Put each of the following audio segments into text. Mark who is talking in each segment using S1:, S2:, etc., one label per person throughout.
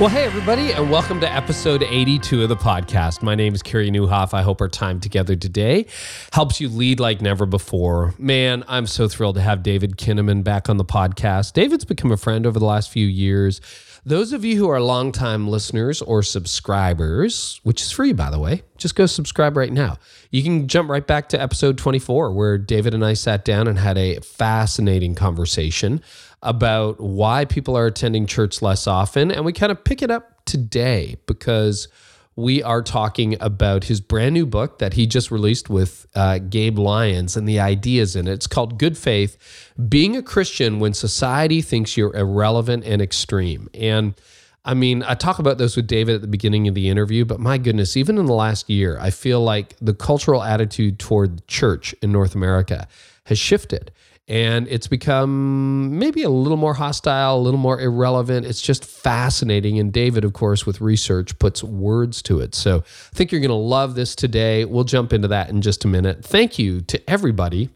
S1: Well, hey, everybody, and welcome to episode 82 of the podcast. My name is Carey Nieuwhof. I hope our time together today helps you lead like never before. Man, I'm so thrilled to have David Kinnaman back on the podcast. David's become a friend over the last few years. Those of you who are longtime listeners or subscribers, which is free, by the way, just go subscribe right now. You can jump right back to episode 24, where David and I sat down and had a fascinating conversation about why people are attending church less often. And we kind of pick it up today because we are talking about his brand new book that he just released with uh, Gabe Lyons and the ideas in it. It's called Good Faith Being a Christian When Society Thinks You're Irrelevant and Extreme. And I mean, I talk about this with David at the beginning of the interview, but my goodness, even in the last year, I feel like the cultural attitude toward church in North America has shifted and it's become maybe a little more hostile, a little more irrelevant. It's just fascinating. And David, of course, with research, puts words to it. So I think you're going to love this today. We'll jump into that in just a minute. Thank you to everybody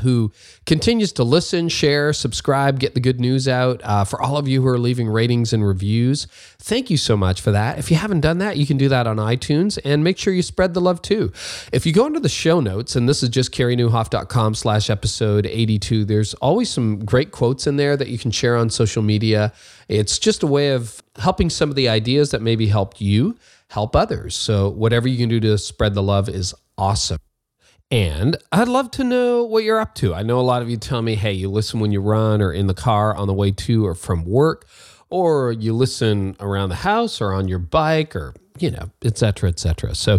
S1: who continues to listen, share, subscribe, get the good news out. Uh, for all of you who are leaving ratings and reviews, thank you so much for that. If you haven't done that, you can do that on iTunes and make sure you spread the love too. If you go into the show notes, and this is just careynieuwhof.com slash episode 82, there's always some great quotes in there that you can share on social media. It's just a way of helping some of the ideas that maybe helped you help others. So whatever you can do to spread the love is awesome. And I'd love to know what you're up to. I know a lot of you tell me, hey, you listen when you run or in the car on the way to or from work, or you listen around the house or on your bike or, you know, et cetera, et cetera. So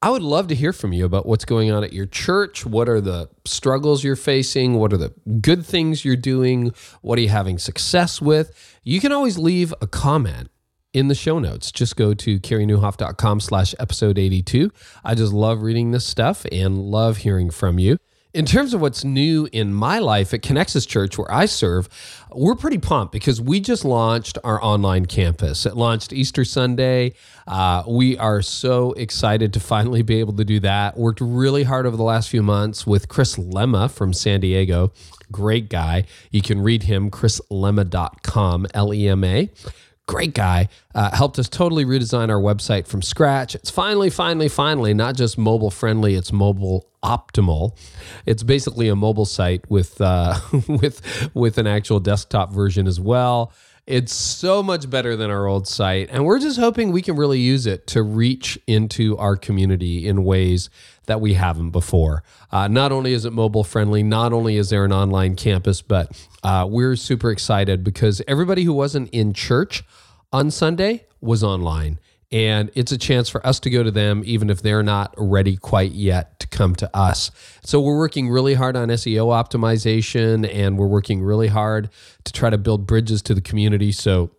S1: I would love to hear from you about what's going on at your church. What are the struggles you're facing? What are the good things you're doing? What are you having success with? You can always leave a comment in the show notes. Just go to careynieuwhof.com slash episode 82. I just love reading this stuff and love hearing from you. In terms of what's new in my life at Connexus Church, where I serve, we're pretty pumped because we just launched our online campus. It launched Easter Sunday. Uh, we are so excited to finally be able to do that. Worked really hard over the last few months with Chris Lema from San Diego. Great guy. You can read him, chrislema.com, L E M A great guy, uh, helped us totally redesign our website from scratch. It's finally, finally, finally not just mobile friendly, it's mobile optimal. It's basically a mobile site with uh, with with an actual desktop version as well. It's so much better than our old site, and we're just hoping we can really use it to reach into our community in ways that we haven't before. Uh, not only is it mobile friendly, not only is there an online campus, but uh, we're super excited because everybody who wasn't in church on Sunday was online. And it's a chance for us to go to them, even if they're not ready quite yet to come to us. So we're working really hard on SEO optimization and we're working really hard to try to build bridges to the community. So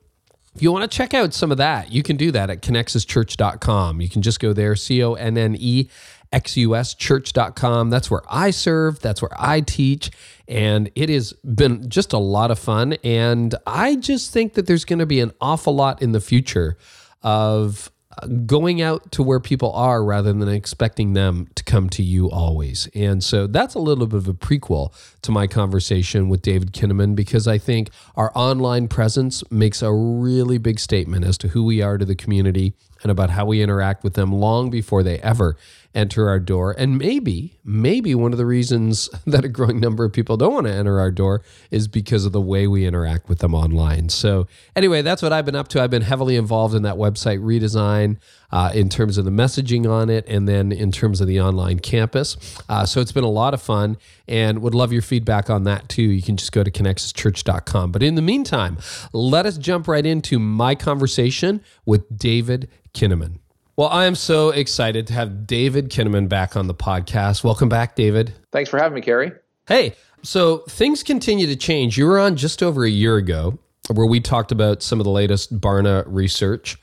S1: if you want to check out some of that, you can do that at connexuschurch.com. You can just go there, C O N N E xuschurch.com. That's where I serve, that's where I teach, and it has been just a lot of fun. And I just think that there's going to be an awful lot in the future of uh, going out to where people are rather than expecting them to come to you always. And so that's a little bit of a prequel to my conversation with David Kinnaman because I think our online presence makes a really big statement as to who we are to the community and about how we interact with them long before they ever enter our door. And maybe, maybe one of the reasons that a growing number of people don't want to enter our door is because of the way we interact with them online. So, anyway, that's what I've been up to. I've been heavily involved in that website redesign. Uh, in terms of the messaging on it, and then in terms of the online campus. Uh, so it's been a lot of fun and would love your feedback on that too. You can just go to connexuschurch.com. But in the meantime, let us jump right into my conversation with David Kinnaman. Well, I am so excited to have David Kinnaman back on the podcast. Welcome back, David.
S2: Thanks for having me, Carey.
S1: Hey, so things continue to change. You were on just over a year ago where we talked about some of the latest Barna research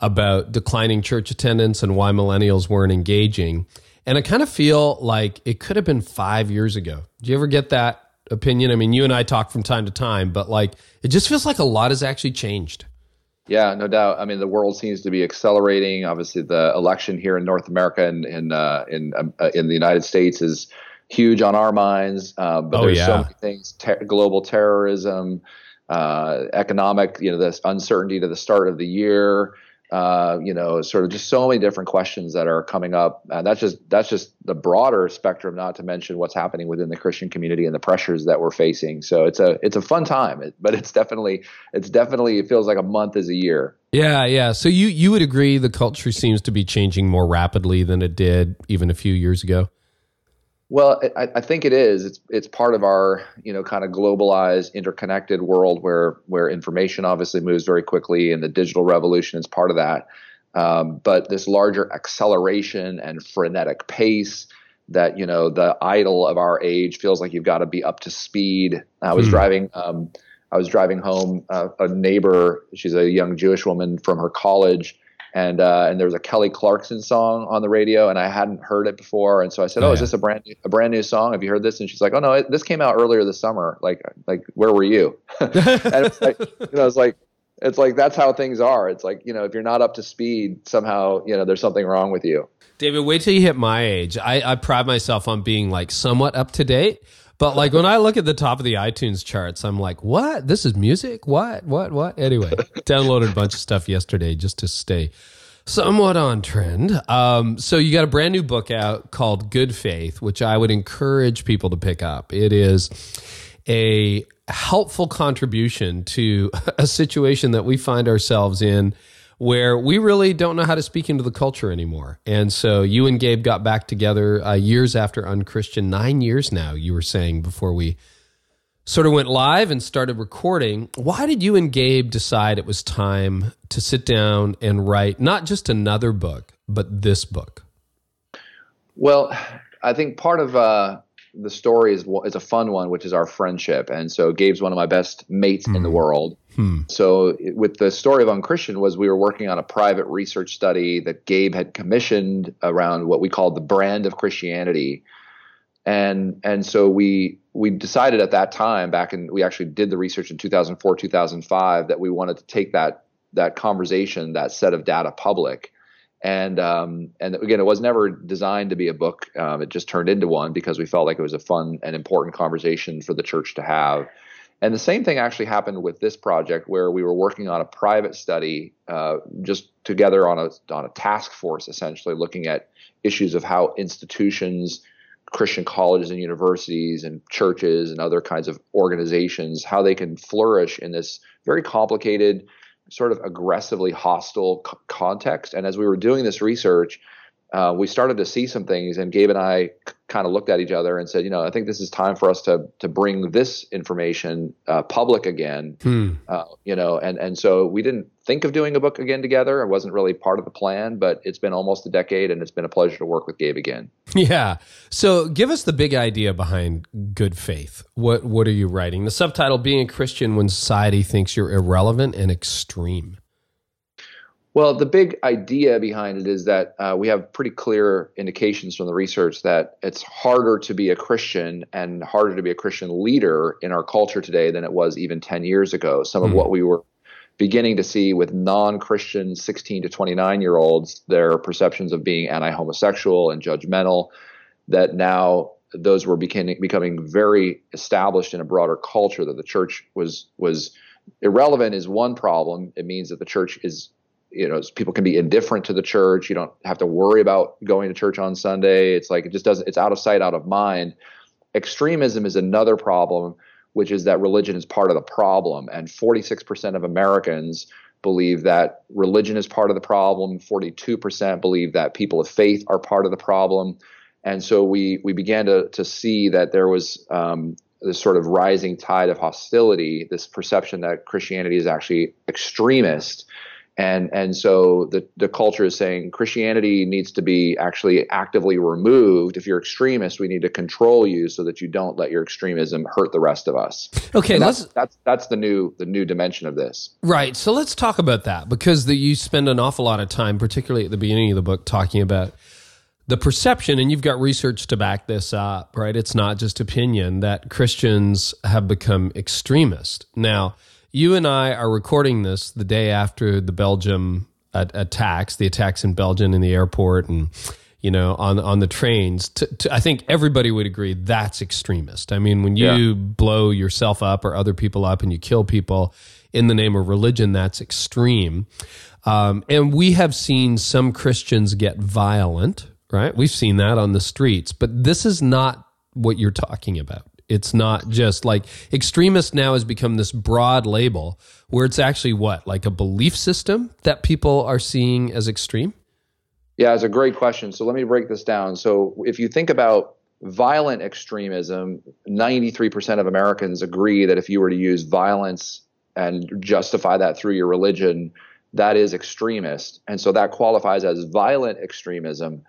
S1: about declining church attendance and why millennials weren't engaging. And I kind of feel like it could have been five years ago. Do you ever get that opinion? I mean, you and I talk from time to time, but like it just feels like a lot has actually changed.
S2: Yeah, no doubt. I mean, the world seems to be accelerating. Obviously, the election here in North America and in uh, in um, uh, in the United States is huge on our minds. Uh, but oh, there's yeah. so many things: ter- global terrorism, uh, economic, you know, this uncertainty to the start of the year. Uh, you know, sort of just so many different questions that are coming up. And that's just that's just the broader spectrum, not to mention what's happening within the Christian community and the pressures that we're facing. So it's a it's a fun time, but it's definitely it's definitely it feels like a month is a year.
S1: Yeah, yeah. So you you would agree the culture seems to be changing more rapidly than it did even a few years ago.
S2: Well, I, I, think it is. It's it's part of our you know kind of globalized, interconnected world where where information obviously moves very quickly, and the digital revolution is part of that. Um, but this larger acceleration and frenetic pace that you know the idol of our age feels like you've got to be up to speed. I was hmm. driving. Um, I was driving home. Uh, a neighbor, she's a young Jewish woman from her college and uh, and there was a Kelly Clarkson song on the radio, and I hadn't heard it before, and so I said, "Oh, oh is this a brand new, a brand new song? Have you heard this?" And she's like, "Oh no, it, this came out earlier this summer. Like like where were you?" and it's like you know, it's like it's like that's how things are. It's like you know, if you're not up to speed, somehow you know there's something wrong with you.
S1: David, wait till you hit my age. I, I pride myself on being like somewhat up to date. But like when I look at the top of the iTunes charts, I'm like, what? This is music? What? What? What? Anyway, downloaded a bunch of stuff yesterday just to stay somewhat on trend. Um, so you got a brand new book out called Good Faith, which I would encourage people to pick up. It is a helpful contribution to a situation that we find ourselves in where we really don't know how to speak into the culture anymore. And so you and Gabe got back together uh, years after Unchristian, nine years now, you were saying before we sort of went live and started recording. Why did you and Gabe decide it was time to sit down and write not just another book, but this book?
S2: Well, I think part of uh, the story is is a fun one, which is our friendship. And so Gabe's one of my best mates mm. in the hmm. world. Hmm. So with the story of Unchristian was we were working on a private research study that Gabe had commissioned around what we called the brand of Christianity. And and so we we decided at that time back in we actually did the research in 2004 2005 that we wanted to take that that conversation that set of data public and um, and again, it was never designed to be a book. Um, it just turned into one because we felt like it was a fun and important conversation for the church to have. And the same thing actually happened with this project, where we were working on a private study, uh, just together on a on a task force, essentially looking at issues of how institutions, Christian colleges and universities, and churches and other kinds of organizations, how they can flourish in this very complicated sort of aggressively hostile c- context. And as we were doing this research, uh, we started to see some things, and Gabe and I kind of looked at each other and said, you know, I think this is time for us to to bring this information uh, public again. Hmm. Uh, you know, and and so we didn't think of doing a book again together. It wasn't really part of the plan, but it's been almost a decade, and it's been a pleasure to work with Gabe again.
S1: Yeah. So give us the big idea behind Good Faith. What what are you writing? The subtitle: Being a Christian when society thinks you're irrelevant and extreme.
S2: Well, the big idea behind it is that uh, we have pretty clear indications from the research that it's harder to be a Christian and harder to be a Christian leader in our culture today than it was even 10 years ago. Some mm. of hmm. what we were beginning to see with non Christian 16 to 29 year olds, their perceptions of being anti homosexual and judgmental, that now those were becoming, becoming very established in a broader culture that the church was was irrelevant is one problem. It means that the church is you know people can be indifferent to the church. You don't have to worry about going to church on sunday. It's like it just doesn't it's out of sight out of mind. Extremism is another problem which is that religion is part of the problem. And 46% of americans believe that religion is part of the problem. 42% believe that people of faith are part of the problem. And so we we began to to see that there was um, this sort of rising tide of hostility this perception that christianity is actually extremist and and so the the culture is saying Christianity needs to be actually actively removed. If you're extremist, we need to control you so that you don't let your extremism hurt the rest of us.
S1: Okay,
S2: that's, let's that's that's the new the new dimension of this.
S1: Right. So let's talk about that because the, you spend an awful lot of time, particularly at the beginning of the book, talking about the perception, and you've got research to back this up, right? It's not just opinion that Christians have become extremist. Now, you and I are recording this the day after the Belgium attacks, the attacks in Belgium in the airport and you know on on the trains. To, to, I think everybody would agree that's extremist. I mean, when you yeah. blow yourself up or other people up and you kill people in the name of religion, that's extreme. Um, and we have seen some Christians get violent right? We've seen that on the streets, but this is not what you're talking about. It's not just like extremist now has become this broad label where it's actually what, like a belief system that people are seeing as extreme?
S2: Yeah, it's a great question. So let me break this down. So if you think about violent extremism, 93% of Americans agree that if you were to use violence and justify that through your religion, that is extremist. And so that qualifies as violent extremism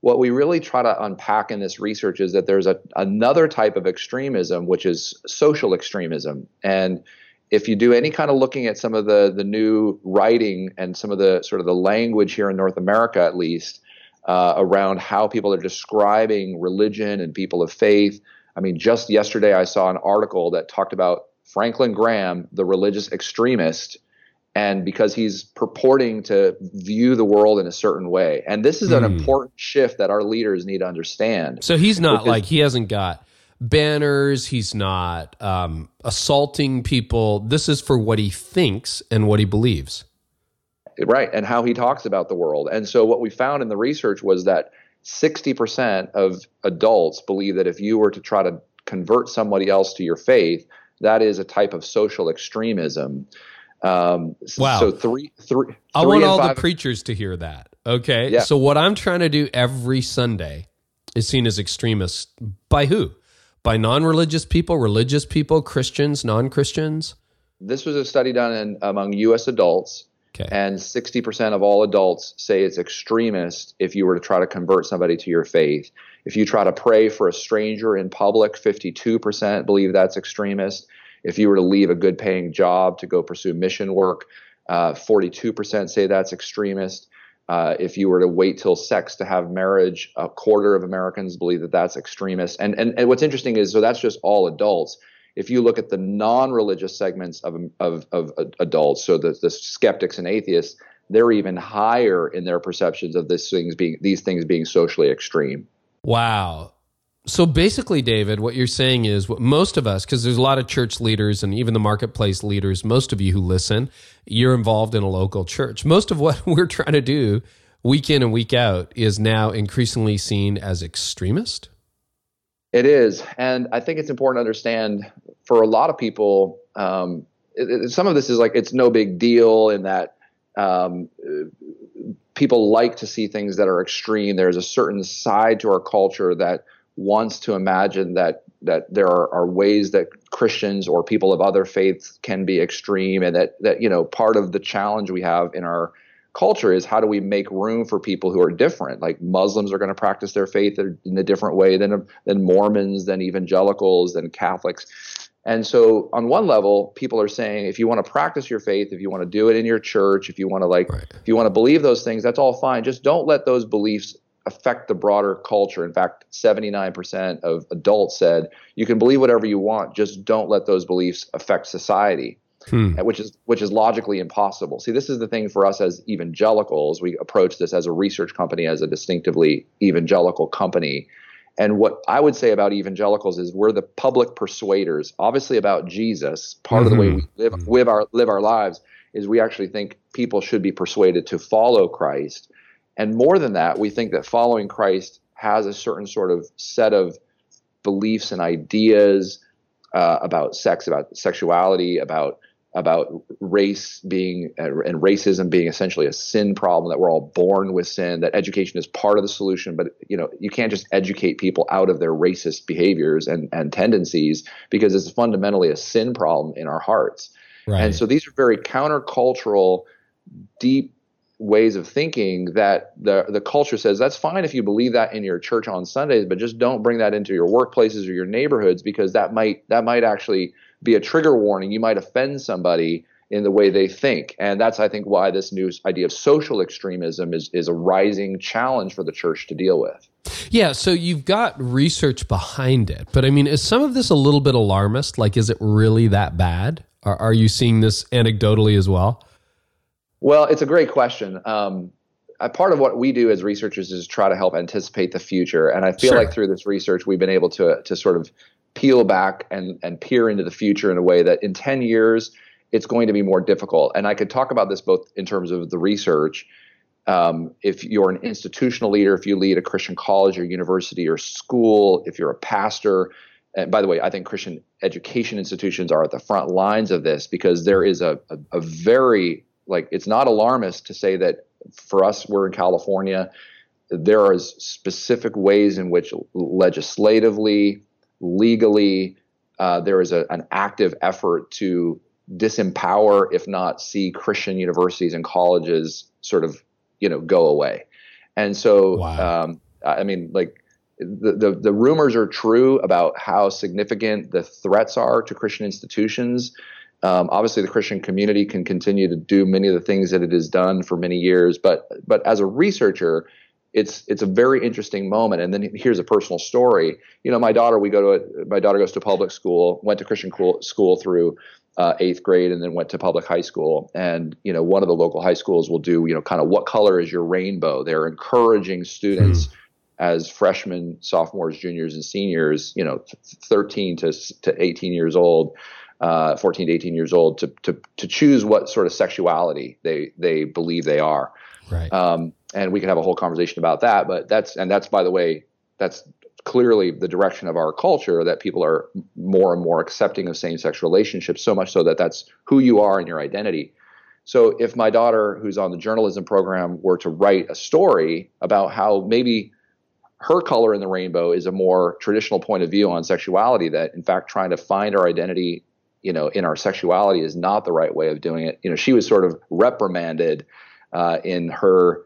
S2: what we really try to unpack in this research is that there's a, another type of extremism, which is social extremism. And if you do any kind of looking at some of the, the new writing and some of the sort of the language here in North America, at least, uh, around how people are describing religion and people of faith. I mean, just yesterday I saw an article that talked about Franklin Graham, the religious extremist, and because he's purporting to view the world in a certain way. And this is an mm. important shift that our leaders need to understand.
S1: So he's not like he hasn't got banners, he's not um, assaulting people. This is for what he thinks and what he believes.
S2: Right, and how he talks about the world. And so what we found in the research was that 60% of adults believe that if you were to try to convert somebody else to your faith, that is a type of social extremism.
S1: Um, wow. So three, three. I want all five. the preachers to hear that. Okay. Yeah. So what I'm trying to do every Sunday is seen as extremist by who? By non-religious people, religious people, Christians, non-Christians.
S2: This was a study done in, among U.S. adults, okay. and 60% of all adults say it's extremist if you were to try to convert somebody to your faith. If you try to pray for a stranger in public, 52% believe that's extremist. If you were to leave a good paying job to go pursue mission work, uh, 42% say that's extremist. Uh, if you were to wait till sex to have marriage, a quarter of Americans believe that that's extremist. And, and, and what's interesting is, so that's just all adults. If you look at the non-religious segments of, of, of adults, so the, the skeptics and atheists, they're even higher in their perceptions of this things being these things being socially extreme.
S1: Wow. So basically, David, what you're saying is what most of us, because there's a lot of church leaders and even the marketplace leaders, most of you who listen, you're involved in a local church. Most of what we're trying to do week in and week out is now increasingly seen as extremist.
S2: It is. And I think it's important to understand for a lot of people, um, it, it, some of this is like it's no big deal in that um, people like to see things that are extreme. There's a certain side to our culture that wants to imagine that that there are, are, ways that Christians or people of other faiths can be extreme, and that that you know part of the challenge we have in our culture is how do we make room for people who are different? Like Muslims are going to practice their faith in a different way than than Mormons, than evangelicals, than Catholics. And so, on one level, people are saying if you want to practice your faith, if you want to do it in your church, if you want to like, right. if you want to believe those things, that's all fine. Just don't let those beliefs affect the broader culture. In fact, 79% of adults said you can believe whatever you want, just don't let those beliefs affect society. Hmm. Which is which is logically impossible. See, this is the thing for us as evangelicals. We approach this as a research company, as a distinctively evangelical company. And what I would say about evangelicals is we're the public persuaders, obviously about Jesus. Part mm-hmm. of the way mm-hmm. we live, mm-hmm. live our live our lives is we actually think people should be persuaded to follow Christ. And more than that, we think that following Christ has a certain sort of set of beliefs and ideas uh, about sex, about sexuality, about about race being uh, and racism being essentially a sin problem that we're all born with sin that education is part of the solution but you know you can't just educate people out of their racist behaviors and and tendencies because it's fundamentally a sin problem in our hearts right. and so these are very countercultural deep ways of thinking that the the culture says that's fine if you believe that in your church on Sundays, but just don't bring that into your workplaces or your neighborhoods because that might that might actually be a trigger warning. You might offend somebody, in the way they think. And that's, I think, why this new idea of social extremism is, is a rising challenge for the church to deal with.
S1: Yeah, so you've got research behind it, but I mean, is some of this a little bit alarmist? Like, is it really that bad? Are, are you seeing this anecdotally as well?
S2: Well, it's a great question. Um, a part of what we do as researchers is try to help anticipate the future, and I feel sure. like through this research, we've been able to to sort of peel back and and peer into the future in a way that in ten years it's going to be more difficult. And I could talk about this both in terms of the research. Um, if you're an institutional leader, if you lead a Christian college or university or school, if you're a pastor, and by the way, I think Christian education institutions are at the front lines of this because there is a, a, a very like it's not alarmist to say that for us we're in California. There are specific ways in which legislatively, legally, uh, there is a, an active effort to disempower, if not see Christian universities and colleges sort of, you know, go away. And so, wow. um, I mean, like the, the, the rumors are true about how significant the threats are to Christian institutions. Um, obviously, the Christian community can continue to do many of the things that it has done for many years, but but as a researcher, it's it's a very interesting moment. And then here's a personal story. You know, my daughter, we go to a, my daughter goes to public school, went to Christian school through uh, eighth grade and then went to public high school. And, you know, one of the local high schools will do, you know, kind of what color is your rainbow? They're encouraging students mm. as freshmen, sophomores, juniors, and seniors, you know, 13 to, to 18 years old. Uh, 14 to 18 years old to, to, to choose what sort of sexuality they, they believe they are.
S1: Right.
S2: Um, and we can have a whole conversation about that, but that's, and that's, by the way, that's clearly the direction of our culture that people are more and more accepting of same-sex relationships so much so that that's who you are and your identity so if my daughter who's on the journalism program were to write a story about how maybe her color in the rainbow is a more traditional point of view on sexuality that in fact trying to find our identity you know in our sexuality is not the right way of doing it you know she was sort of reprimanded uh, in her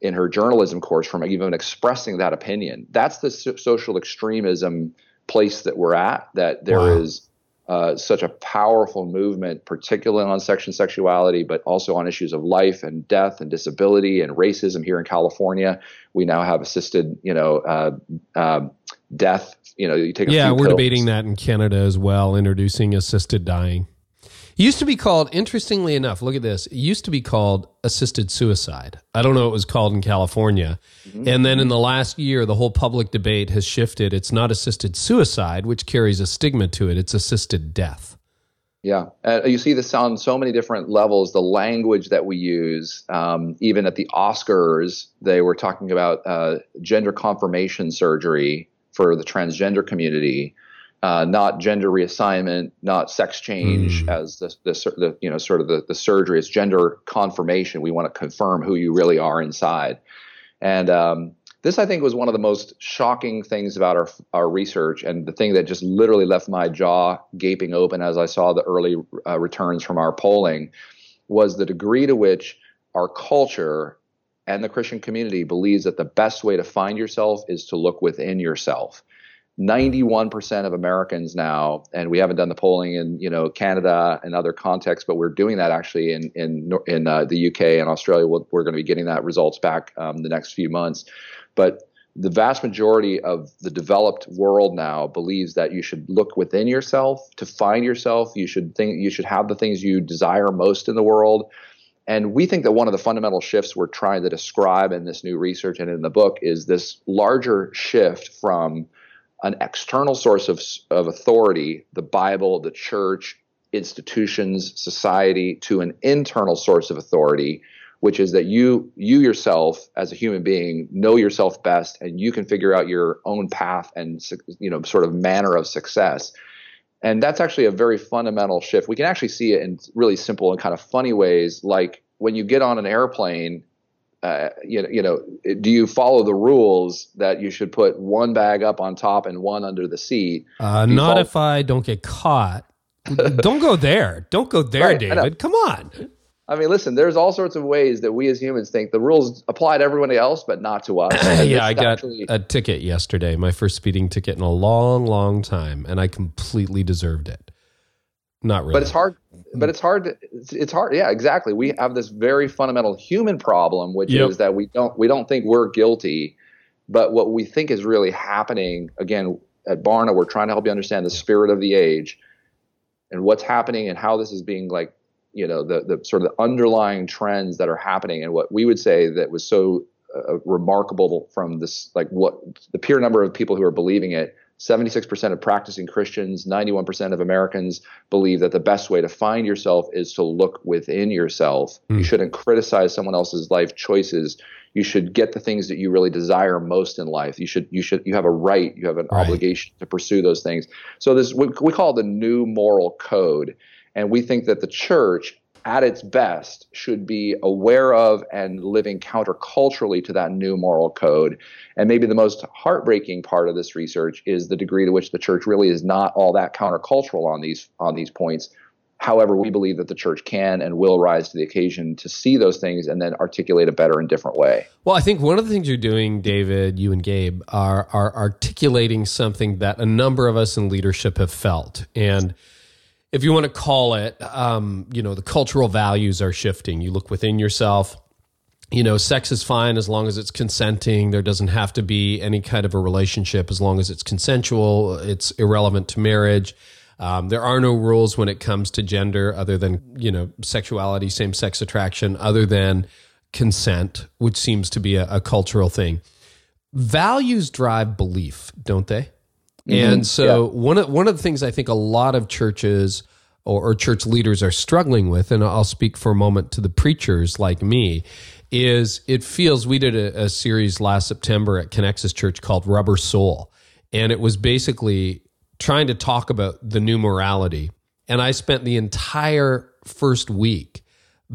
S2: in her journalism course from even expressing that opinion. That's the so- social extremism place that we're at. That there wow. is uh, such a powerful movement, particularly on section sexuality, but also on issues of life and death and disability and racism here in California. We now have assisted, you know, uh, uh, death. You know, you take
S1: yeah, we're
S2: pills.
S1: debating that in Canada as well, introducing assisted dying. It used to be called, interestingly enough, look at this. It used to be called assisted suicide. I don't know what it was called in California. Mm-hmm. And then in the last year, the whole public debate has shifted. It's not assisted suicide, which carries a stigma to it, it's assisted death.
S2: Yeah, uh, you see this on so many different levels. The language that we use, um, even at the Oscars, they were talking about uh, gender confirmation surgery for the transgender community uh, not gender reassignment, not sex change mm. as the, the, the, you know sort of the, the surgery. It's gender confirmation. We want to confirm who you really are inside. And um, this, I think, was one of the most shocking things about our our research, and the thing that just literally left my jaw gaping open as I saw the early uh, returns from our polling, was the degree to which our culture and the Christian community believes that the best way to find yourself is to look within yourself. 91% of Americans now, and we haven't done the polling in you know Canada and other contexts, but we're doing that actually in in in uh, the UK and Australia. we are going to be getting that results back um, the next few months, but the vast majority of the developed world now believes that you should look within yourself to find yourself. You should think you should have the things you desire most in the world. And we think that one of the fundamental shifts we're trying to describe in this new research and in the book is this larger shift from an external source of, of authority, the Bible, the church, institutions, society, to an internal source of authority, which is that you you yourself as a human being know yourself best and you can figure out your own path and you know sort of manner of success. And that's actually a very fundamental shift. We can actually see it in really simple and kind of funny ways, like when you get on an airplane uh, you know, you know, do you follow the rules that you should put one bag up on top and one under the seat?
S1: Uh, not follow- if I don't get caught. don't go there. Don't go there, right, David. Come on.
S2: I mean, listen, there's all sorts of ways that we as humans think the rules apply to everybody else, but not to us.
S1: yeah, I got actually- a ticket yesterday, my first speeding ticket in a long, long time, and I completely deserved it. Not really.
S2: But it's hard. But it's hard. To, it's, it's hard. Yeah, exactly. We have this very fundamental human problem, which yep. is that we don't we don't think we're guilty, but what we think is really happening. Again, at Barna, we're trying to help you understand the spirit of the age and what's happening and how this is being like you know the the sort of the underlying trends that are happening and what we would say that was so uh, remarkable from this like what the pure number of people who are believing it 76% of practicing Christians, 91% of Americans believe that the best way to find yourself is to look within yourself. Mm. You hmm. shouldn't criticize someone else's life choices. You should get the things that you really desire most in life. You should you should you have a right, you have an right. obligation to pursue those things. So this we, we call the new moral code. And we think that the church at its best should be aware of and living counterculturally to that new moral code. And maybe the most heartbreaking part of this research is the degree to which the church really is not all that countercultural on these on these points. However, we believe that the church can and will rise to the occasion to see those things and then articulate a better and different way.
S1: Well, I think one of the things you're doing, David, you and Gabe, are are articulating something that a number of us in leadership have felt. And if you want to call it, um, you know, the cultural values are shifting. You look within yourself. You know, sex is fine as long as it's consenting. There doesn't have to be any kind of a relationship as long as it's consensual. It's irrelevant to marriage. Um, there are no rules when it comes to gender other than, you know, sexuality, same sex attraction, other than consent, which seems to be a, a cultural thing. Values drive belief, don't they? Mm-hmm. And so yeah. one of one of the things I think a lot of churches or, or, church leaders are struggling with, and I'll speak for a moment to the preachers like me, is it feels we did a, a series last September at Connexus Church called Rubber Soul, and it was basically trying to talk about the new morality. And I spent the entire first week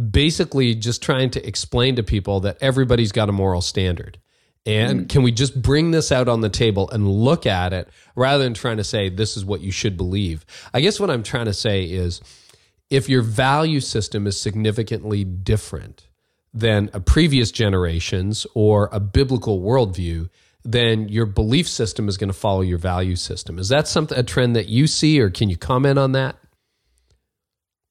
S1: basically just trying to explain to people that everybody's got a moral standard and mm. can we just bring this out on the table and look at it rather than trying to say this is what you should believe? I guess what I'm trying to say is if your value system is significantly different than a previous generation's or a biblical worldview, then your belief system is going to follow your value system. Is that something a trend that you see, or can you comment on that?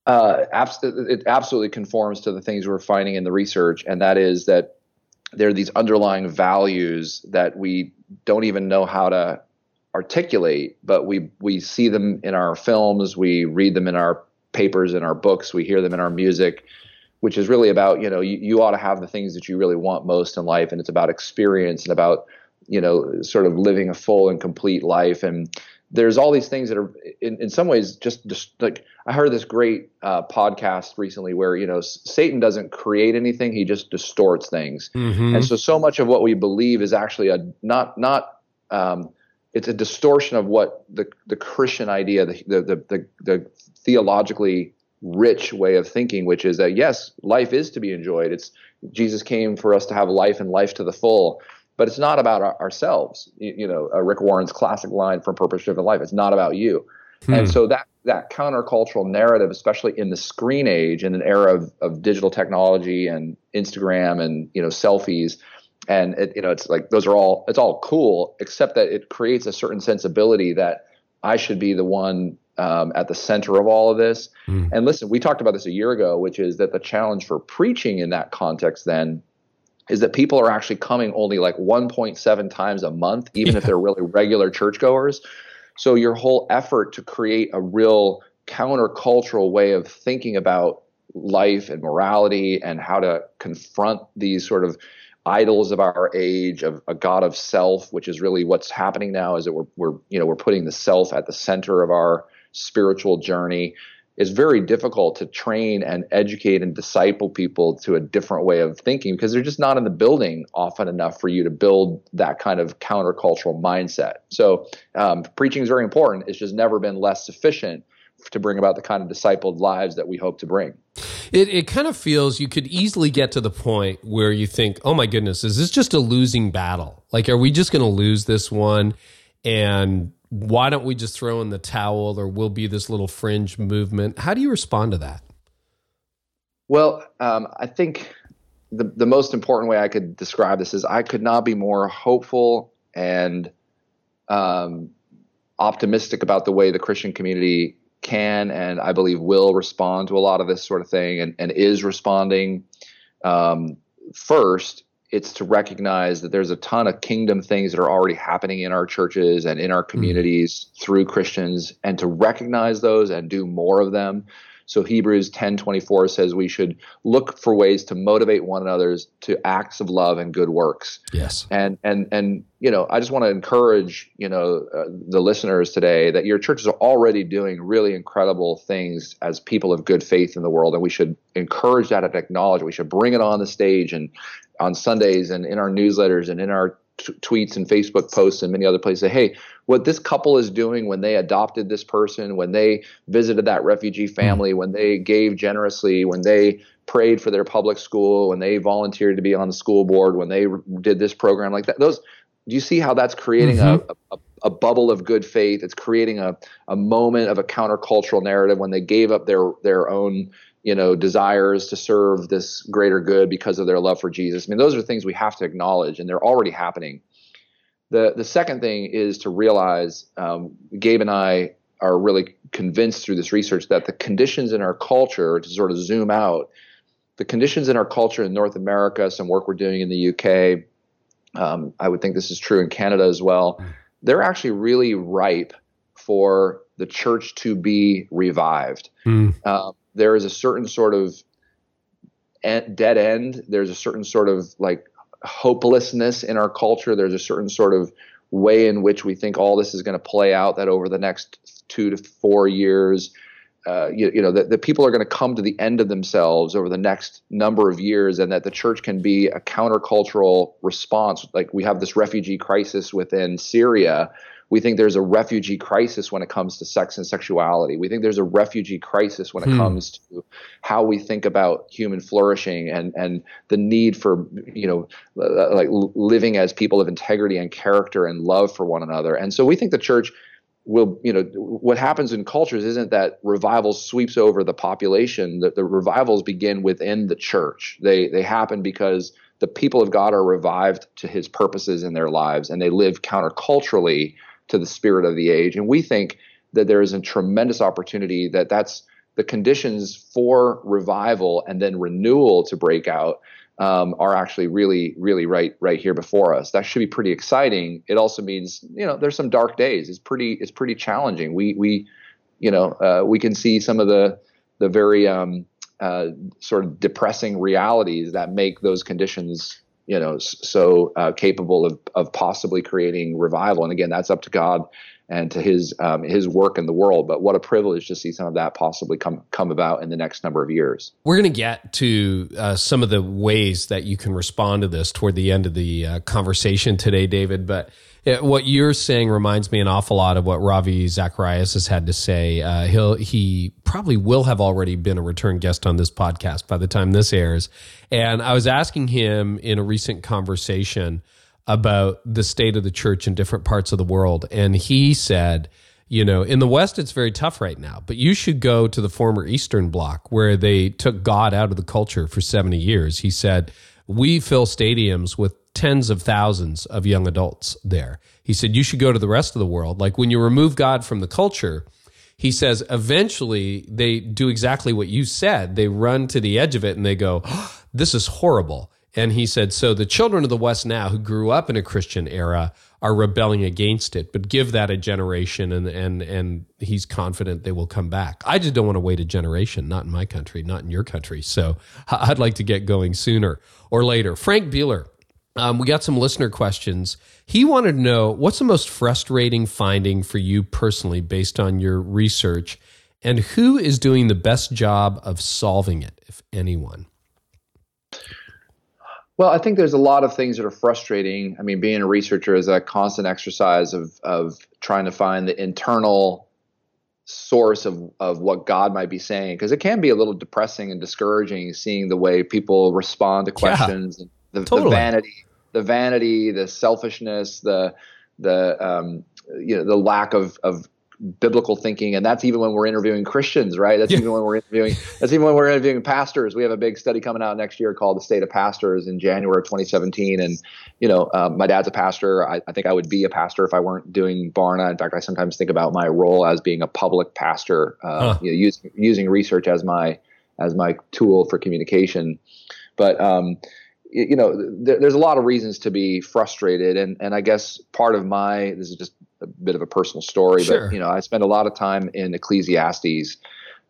S2: Uh, it absolutely conforms to the things we're finding in the research, and that is that there are these underlying values that we don't even know how to articulate, but we we see them in our films, we read them in our papers, in our books, we hear them in our music, which is really about you know you, you ought to have the things that you really want most in life, and it's about experience and about you know sort of living a full and complete life and there's all these things that are in, in some ways just, just like I heard this great uh, podcast recently where you know Satan doesn't create anything he just distorts things mm-hmm. and so so much of what we believe is actually a not not um, it's a distortion of what the the Christian idea the the the, the, the theologically rich way of thinking which is that yes life is to be enjoyed it's Jesus came for us to have life and life to the full but it's not about our, ourselves. You, know, uh, Rick Warren's classic line from Purpose Driven Life. It's not about you. Hmm. And so that that countercultural narrative, especially in the screen age, in an era of, of digital technology and Instagram and you know selfies, and it, you know it's like those are all it's all cool, except that it creates a certain sensibility that I should be the one um, at the center of all of this. Hmm. And listen, we talked about this a year ago, which is that the challenge for preaching in that context then is that people are actually coming only like 1.7 times a month, even yeah. if they're really regular churchgoers. So your whole effort to create a real countercultural way of thinking about life and morality and how to confront these sort of idols of our age of a god of self which is really what's happening now is that we're, we're you know we're putting the self at the center of our spiritual journey is very difficult to train and educate and disciple people to a different way of thinking because they're just not in the building often enough for you to build that kind of countercultural mindset. So, um, preaching is very important. It's just never been less sufficient to bring about the kind of discipled lives that we hope to bring.
S1: It, it kind of feels you could easily get to the point where you think, oh my goodness, is this just a losing battle? Like, are we just going to lose this one? And why don't we just throw in the towel or we'll be this little fringe movement? How do you respond to that?
S2: Well, um, I think the, the most important way I could describe this is I could not be more hopeful and um, optimistic about the way the Christian community can and I believe will respond to a lot of this sort of thing and, and is responding. Um, first, it's to recognize that there's a ton of kingdom things that are already happening in our churches and in our hmm. communities mm. through Christians, and to recognize those and do more of them. So Hebrews 10:24 says we should look for ways to motivate one another to acts of love and good works.
S1: Yes.
S2: And and and you know, I just want to encourage, you know, uh, the listeners today that your churches are already doing really incredible things as people of good faith in the world and we should encourage that and acknowledge it. We should bring it on the stage and on Sundays and in our newsletters and in our t- tweets and Facebook posts and many other places say, hey, what this couple is doing when they adopted this person, when they visited that refugee hmm. family, when they gave generously, when they prayed for their public school, when they volunteered to be on the school board, when they did this program like that, those do you see how that's creating mm-hmm. a, a, a, bubble of good faith? It's creating a, a moment of a countercultural narrative when they gave up their their own you know desires to serve this greater good because of their love for Jesus. I mean, those are things we have to acknowledge, and they're already happening. The the second thing is to realize um, Gabe and I are really convinced through this research that the conditions in our culture, to sort of zoom out, the conditions in our culture in North America, some work we're doing in the UK, um, I would think this is true in Canada as well. They're actually really ripe for the church to be revived. Mm. Uh, there is a certain sort of dead end. There's a certain sort of like hopelessness in our culture. There's a certain sort of way in which we think all this is going to play out. That over the next two to four years, uh, you, you, know, that, that people are going to come to the end of themselves over the next number of years, and that the church can be a countercultural response. Like we have this refugee crisis within Syria we think there's a refugee crisis when it comes to sex and sexuality. We think there's a refugee crisis when it hmm. comes to how we think about human flourishing and and the need for you know like living as people of integrity and character and love for one another. And so we think the church will you know what happens in cultures isn't that revival sweeps over the population that the revivals begin within the church they they happen because the people of god are revived to his purposes in their lives and they live counterculturally to the spirit of the age. And we think that there is a tremendous opportunity that that's the conditions for revival and then renewal to break out um, are actually really, really right, right here before us. That should be pretty exciting. It also means, you know, there's some dark days. It's pretty, it's pretty challenging. We, we, you know, uh, we can see some of the, the very um, uh, sort of depressing realities that make those conditions you know so uh, capable of of possibly creating revival. And again that's up to god and to his um, his work in the world but what a privilege to see some of that possibly come come about in the next number of years
S1: we're going to get to uh, some of the ways that you can respond to this toward the end of the uh, conversation today david but it, what you're saying reminds me an awful lot of what Ravi Zacharias has had to say. Uh, he'll he probably will have already been a return guest on this podcast by the time this airs. And I was asking him in a recent conversation about the state of the church in different parts of the world, and he said. You know, in the West, it's very tough right now, but you should go to the former Eastern Bloc where they took God out of the culture for 70 years. He said, We fill stadiums with tens of thousands of young adults there. He said, You should go to the rest of the world. Like when you remove God from the culture, he says, eventually they do exactly what you said. They run to the edge of it and they go, oh, This is horrible. And he said, So the children of the West now who grew up in a Christian era are rebelling against it, but give that a generation and and and he's confident they will come back. I just don't want to wait a generation, not in my country, not in your country. So I'd like to get going sooner or later. Frank Beeler um, we got some listener questions. He wanted to know what's the most frustrating finding for you personally based on your research, and who is doing the best job of solving it, if anyone?
S2: Well, I think there's a lot of things that are frustrating. I mean, being a researcher is a constant exercise of of trying to find the internal source of of what God might be saying because it can be a little depressing and discouraging seeing the way people respond to questions yeah. and the, totally. the vanity, the vanity, the selfishness, the the um, you know the lack of of biblical thinking, and that's even when we're interviewing Christians, right? That's yeah. even when we're interviewing. That's even when we're interviewing pastors. We have a big study coming out next year called "The State of Pastors" in January of 2017, and you know, uh, my dad's a pastor. I, I, think I would be a pastor if I weren't doing Barna. In fact, I sometimes think about my role as being a public pastor, uh, huh. you know, using using research as my as my tool for communication. But um, you know, there's a lot of reasons to be frustrated, and and I guess part of my this is just a bit of a personal story, sure. but you know, I spend a lot of time in Ecclesiastes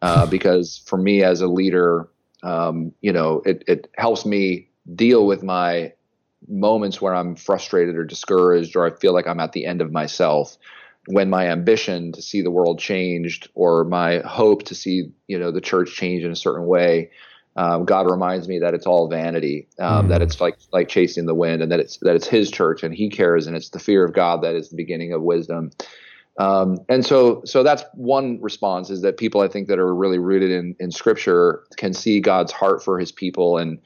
S2: uh, because for me as a leader, um, you know, it it helps me deal with my moments where I'm frustrated or discouraged or I feel like I'm at the end of myself when my ambition to see the world changed or my hope to see you know the church change in a certain way um, God reminds me that it's all vanity, um, mm. that it's like like chasing the wind, and that it's that it's His church and He cares, and it's the fear of God that is the beginning of wisdom. Um, and so, so that's one response is that people I think that are really rooted in in Scripture can see God's heart for His people and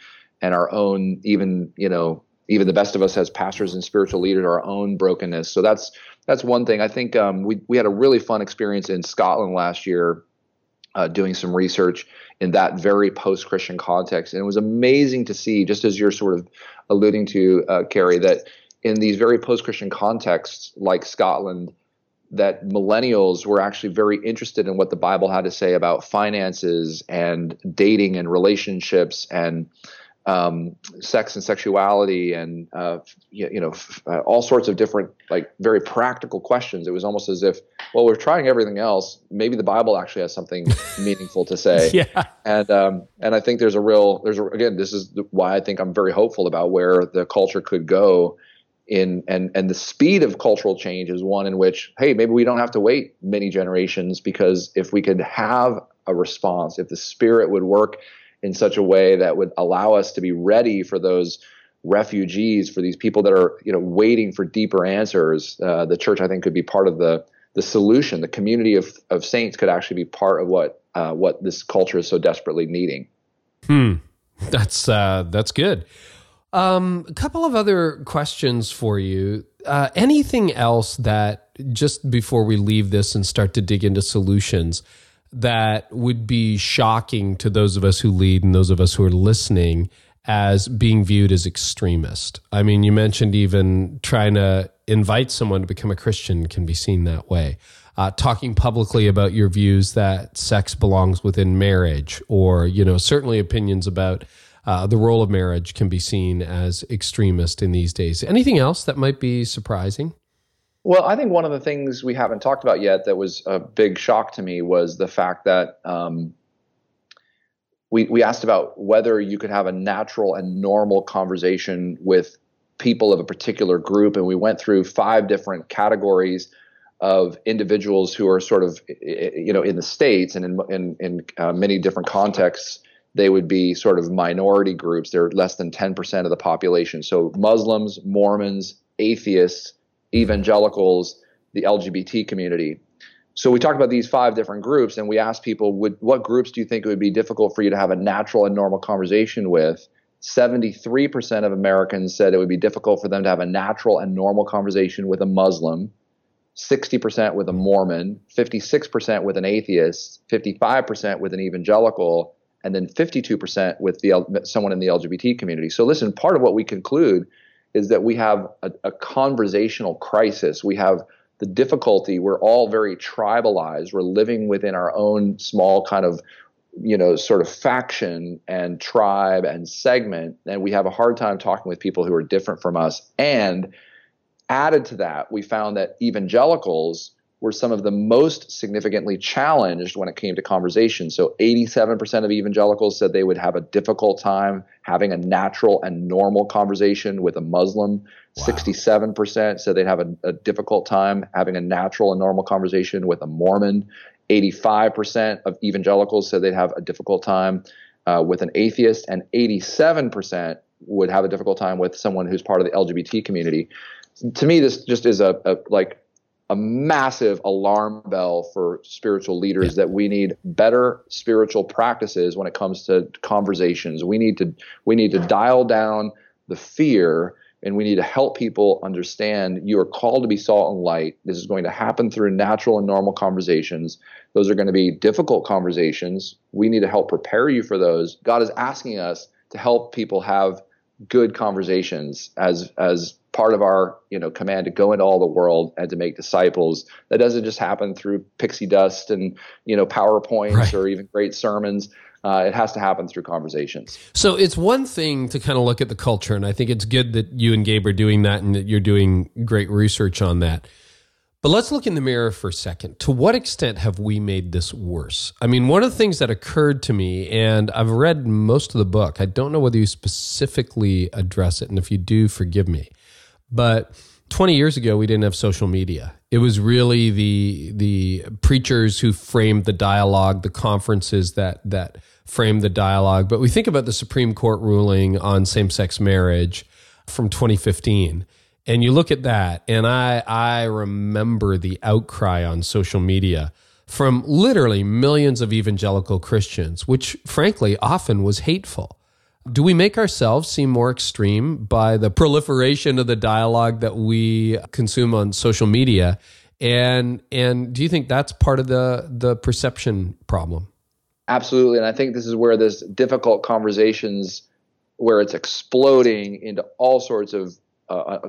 S2: and our own even you know even the best of us as pastors and spiritual leaders our own brokenness. So that's that's one thing. I think um, we we had a really fun experience in Scotland last year uh, doing some research in that very post Christian context. And it was amazing to see, just as you're sort of alluding to, uh, Carey, that in these very post Christian contexts like Scotland, that millennials were actually very interested in what the Bible had to say about finances and dating and relationships and um, sex and sexuality and uh, you, you, know f- uh, all sorts of different like very practical questions. It was almost as if well we're trying everything else. Maybe the Bible actually has something meaningful to say.
S1: Yeah.
S2: And um, and I think there's a real there's a, again this is why I think I'm very hopeful about where the culture could go in and and the speed of cultural change is one in which hey maybe we don't have to wait many generations because if we could have a response if the spirit would work in such a way that would allow us to be ready for those refugees, for these people that are you know waiting for deeper answers. Uh, the church, I think, could be part of the the solution. The community of of saints could actually be part of what uh, what this culture is so desperately needing.
S1: Hmm, that's uh, that's good. Um, a couple of other questions for you. Uh, anything else that just before we leave this and start to dig into solutions? That would be shocking to those of us who lead and those of us who are listening as being viewed as extremist. I mean, you mentioned even trying to invite someone to become a Christian can be seen that way. Uh, talking publicly about your views that sex belongs within marriage, or you know, certainly opinions about uh, the role of marriage can be seen as extremist in these days. Anything else that might be surprising?
S2: Well, I think one of the things we haven't talked about yet that was a big shock to me was the fact that um, we we asked about whether you could have a natural and normal conversation with people of a particular group, and we went through five different categories of individuals who are sort of you know in the states and in in, in uh, many different contexts they would be sort of minority groups. They're less than 10% of the population. So muslims mormons atheists evangelicals, the LGBT community. So we talked about these five different groups, and we asked people, would, what groups do you think it would be difficult for you to have a natural and normal conversation with? 73% of Americans said it would be difficult for them to have a natural and normal conversation with a Muslim, 60% with a Mormon, 56% with an atheist, 55% with an evangelical, and then 52% with the, someone in the LGBT community. So listen, part of what we conclude is that we have a, a conversational crisis. We have the difficulty. We're all very tribalized. We're living within our own small kind of you know sort of faction and tribe and segment and we have a hard time talking with people who are different from us and added to that we found that evangelicals were some of the most significantly challenged when it came to conversation. So 87% of evangelicals said they would have a difficult time having a natural and normal conversation with a Muslim. Wow. 67% said they'd have a, a difficult time having a natural and normal conversation with a Mormon. 85% of evangelicals said they'd have a difficult time uh, with an atheist, and 87% would have a difficult time with someone who's part of the LGBT community. To me, this just is a, a like a massive alarm bell for spiritual leaders yeah. that we need better spiritual practices when it comes to conversations. We need to we need to dial down the fear and we need to help people understand you are called to be salt and light. This is going to happen through natural and normal conversations. Those are going to be difficult conversations. We need to help prepare you for those. God is asking us to help people have good conversations as as part of our you know command to go into all the world and to make disciples that doesn't just happen through pixie dust and you know powerpoints right. or even great sermons uh, it has to happen through conversations.
S1: So it's one thing to kind of look at the culture, and I think it's good that you and Gabe are doing that and that you're doing great research on that. But let's look in the mirror for a second. To what extent have we made this worse? I mean, one of the things that occurred to me, and I've read most of the book, I don't know whether you specifically address it, and if you do, forgive me. But 20 years ago, we didn't have social media. It was really the the preachers who framed the dialogue, the conferences that that framed the dialogue. But we think about the Supreme Court ruling on same sex marriage from 2015. And you look at that, and I, I remember the outcry on social media from literally millions of evangelical Christians, which frankly often was hateful. Do we make ourselves seem more extreme by the proliferation of the dialogue that we consume on social media? And and do you think that's part of the the perception problem?
S2: Absolutely, and I think this is where this difficult conversations where it's exploding into all sorts of uh, uh,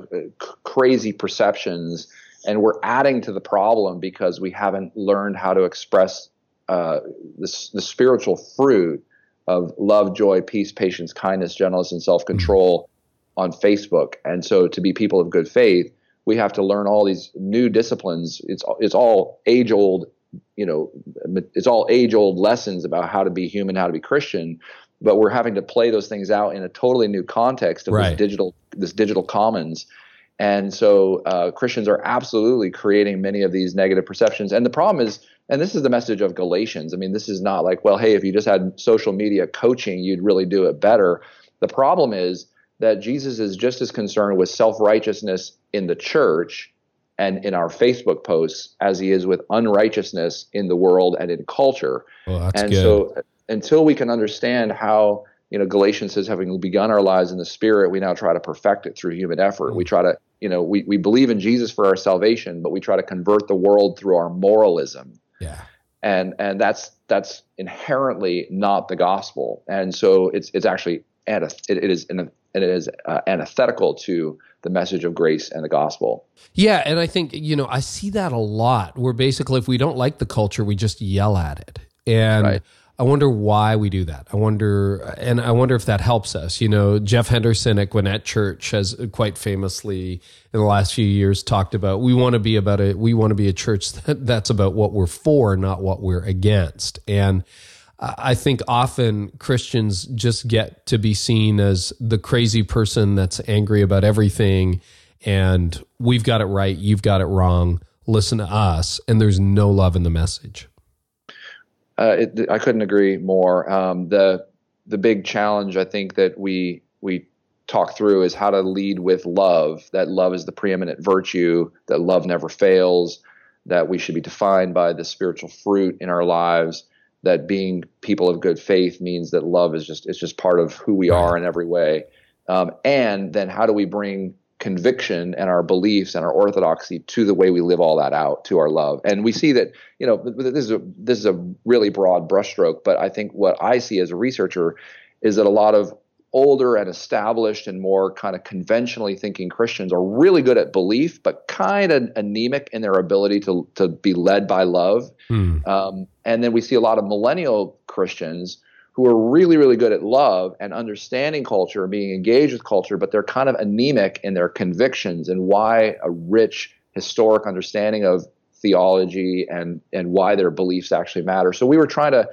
S2: crazy perceptions, and we're adding to the problem because we haven't learned how to express uh, the, the spiritual fruit of love, joy, peace, patience, kindness, gentleness, and self control mm-hmm. on Facebook. And so, to be people of good faith, we have to learn all these new disciplines. It's it's all age old you know, it's all age old lessons about how to be human, how to be Christian, but we're having to play those things out in a totally new context of right. this digital this digital commons. And so uh, Christians are absolutely creating many of these negative perceptions. And the problem is, and this is the message of Galatians. I mean, this is not like, well, hey, if you just had social media coaching, you'd really do it better. The problem is that Jesus is just as concerned with self righteousness in the church and in our Facebook posts as he is with unrighteousness in the world and in culture.
S1: Oh, well,
S2: and
S1: good.
S2: so uh, until we can understand how, you know, Galatians says, having begun our lives in the spirit, we now try to perfect it through human effort. We mm. try to, you know, we, we believe in Jesus for our salvation, but we try to convert the world through our moralism.
S1: Yeah.
S2: And and that's that's inherently not the gospel. And so it's it's actually it, it is an, it is uh, antithetical to the message of grace and the gospel.
S1: Yeah, and I think you know I see that a lot. Where basically, if we don't like the culture, we just yell at it, and right. I wonder why we do that. I wonder, and I wonder if that helps us. You know, Jeff Henderson at Gwinnett Church has quite famously in the last few years talked about we want to be about it. We want to be a church that, that's about what we're for, not what we're against, and. I think often Christians just get to be seen as the crazy person that's angry about everything and we've got it right, you've got it wrong, listen to us, and there's no love in the message.
S2: Uh, it, I couldn't agree more. Um, the the big challenge I think that we we talk through is how to lead with love. That love is the preeminent virtue. That love never fails. That we should be defined by the spiritual fruit in our lives that being people of good faith means that love is just it's just part of who we are in every way. Um, and then how do we bring conviction and our beliefs and our orthodoxy to the way we live all that out to our love? And we see that you know this is a this is a really broad brushstroke, but I think what I see as a researcher is that a lot of older and established and more kind of conventionally thinking Christians are really good at belief, but kind of anemic in their ability to to be led by love. Hmm. Um, and then we see a lot of millennial Christians who are really really good at love and understanding culture and being engaged with culture, but they're kind of anemic in their convictions and why a rich historic understanding of theology and and why their beliefs actually matter. So we were trying to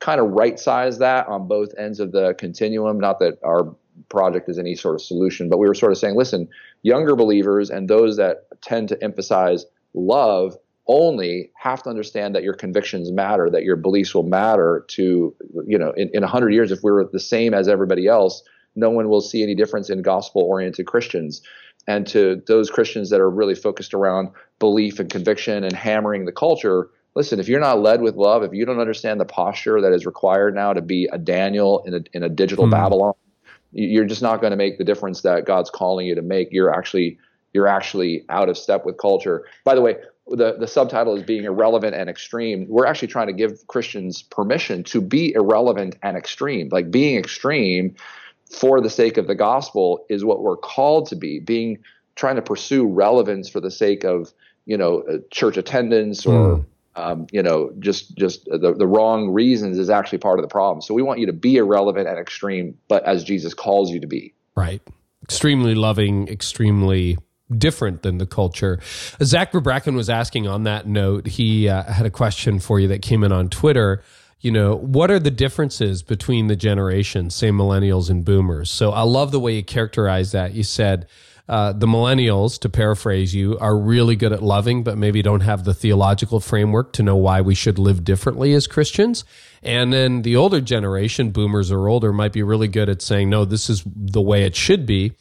S2: kind of right size that on both ends of the continuum. Not that our project is any sort of solution, but we were sort of saying, listen, younger believers and those that tend to emphasize love only have to understand that your convictions matter, that your beliefs will matter to, you know, in, in 100 years, if we are the same as everybody else, no one will see any difference in gospel oriented Christians. And to those Christians that are really focused around belief and conviction and hammering the culture, listen, if you're not led with love, if you don't understand the posture that is required now to be a Daniel in a, in a digital mm. Babylon, you're just not going to make the difference that God's calling you to make. You're actually you're actually out of step with culture. By the way, the, the subtitle is being irrelevant and extreme. We're actually trying to give Christians permission to be irrelevant and extreme. Like being extreme for the sake of the gospel is what we're called to be. Being trying to pursue relevance for the sake of you know uh, church attendance or mm. um, you know just just the, the wrong reasons is actually part of the problem. So we want you to be irrelevant and extreme, but as Jesus calls you to be.
S1: Right. Extremely loving, extremely different than the culture. Zach Verbracken was asking on that note, he uh, had a question for you that came in on Twitter. You know, what are the differences between the generations, say millennials and boomers? So I love the way you characterized that. You said, uh, the millennials, to paraphrase you, are really good at loving, but maybe don't have the theological framework to know why we should live differently as Christians. And then the older generation, boomers or older, might be really good at saying, no, this is the way it should be.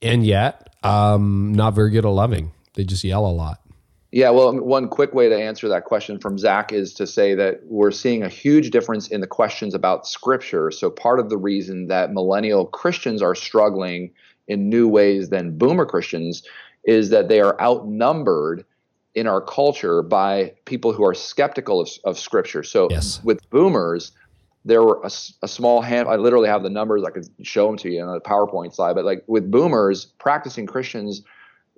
S1: And yet, um, not very good at loving. They just yell a lot.
S2: Yeah, well, one quick way to answer that question from Zach is to say that we're seeing a huge difference in the questions about scripture. So, part of the reason that millennial Christians are struggling in new ways than boomer Christians is that they are outnumbered in our culture by people who are skeptical of, of scripture. So, yes. with boomers, there were a, a, small hand. I literally have the numbers. I could show them to you on a PowerPoint slide. But like with boomers, practicing Christians,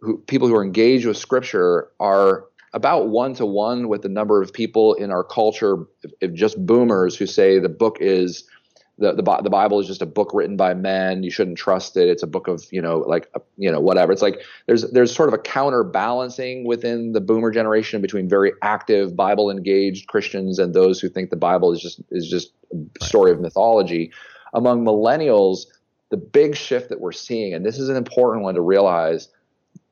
S2: who people who are engaged with Scripture are about one to one with the number of people in our culture, if, if just boomers who say the book is the, the the Bible is just a book written by men. You shouldn't trust it. It's a book of you know like you know whatever. It's like there's there's sort of a counterbalancing within the Boomer generation between very active Bible engaged Christians and those who think the Bible is just is just a story of mythology. Among millennials, the big shift that we're seeing, and this is an important one to realize,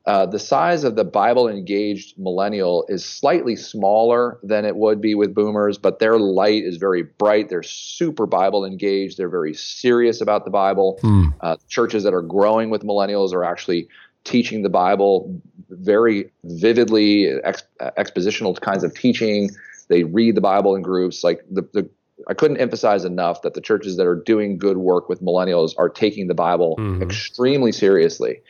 S2: uh, the size of the Bible engaged millennial is slightly smaller than it would be with boomers, but their light is very bright. They're super Bible engaged. They're very serious about the Bible. Hmm. Uh, churches that are growing with millennials are actually teaching the Bible very vividly, ex- expositional kinds of teaching. They read the Bible in groups. Like the, the I couldn't emphasize enough that the churches that are doing good work with millennials are taking the Bible mm-hmm. extremely seriously.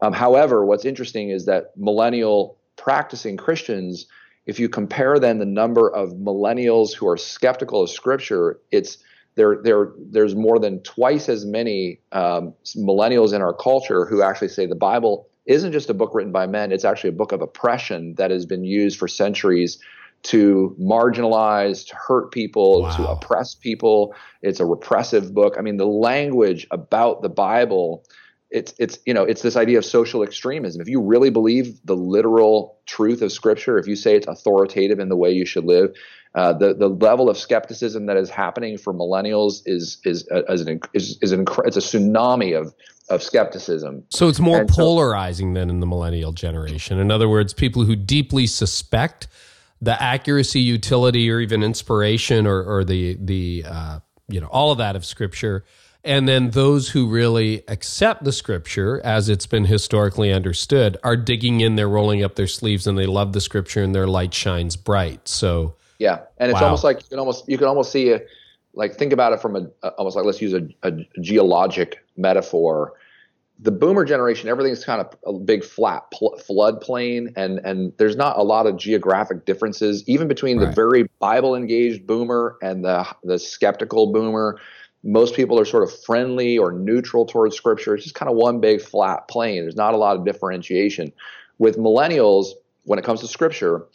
S2: Um, however, what's interesting is that millennial practicing Christians, if you compare then the number of millennials who are skeptical of Scripture, it's there, there, there's more than twice as many um, millennials in our culture who actually say the Bible isn't just a book written by men, it's actually a book of oppression that has been used for centuries to marginalize, to hurt people, wow. to oppress people. It's a repressive book. I mean, the language about the Bible it's it's you know it's this idea of social extremism. If you really believe the literal truth of Scripture, if you say it's authoritative in the way you should live, uh, the the level of skepticism that is happening for millennials is is uh, is an is, is an it's a tsunami of of skepticism.
S1: So it's more and polarizing so, than in the millennial generation. In other words, people who deeply suspect the accuracy, utility, or even inspiration, or or the the uh, you know all of that of Scripture and then those who really accept the scripture as it's been historically understood are digging in, they're rolling up their sleeves and they love the scripture and their light shines bright. So
S2: yeah, and it's wow. almost like you can almost you can almost see a like think about it from a almost like let's use a, a geologic metaphor. The boomer generation, everything's kind of a big flat pl- flood plain, and and there's not a lot of geographic differences even between right. the very Bible engaged boomer and the the skeptical boomer most people are sort of friendly or neutral towards scripture. It's just kind of one big flat plane. There's not a lot of differentiation. With millennials, when it comes to scripture,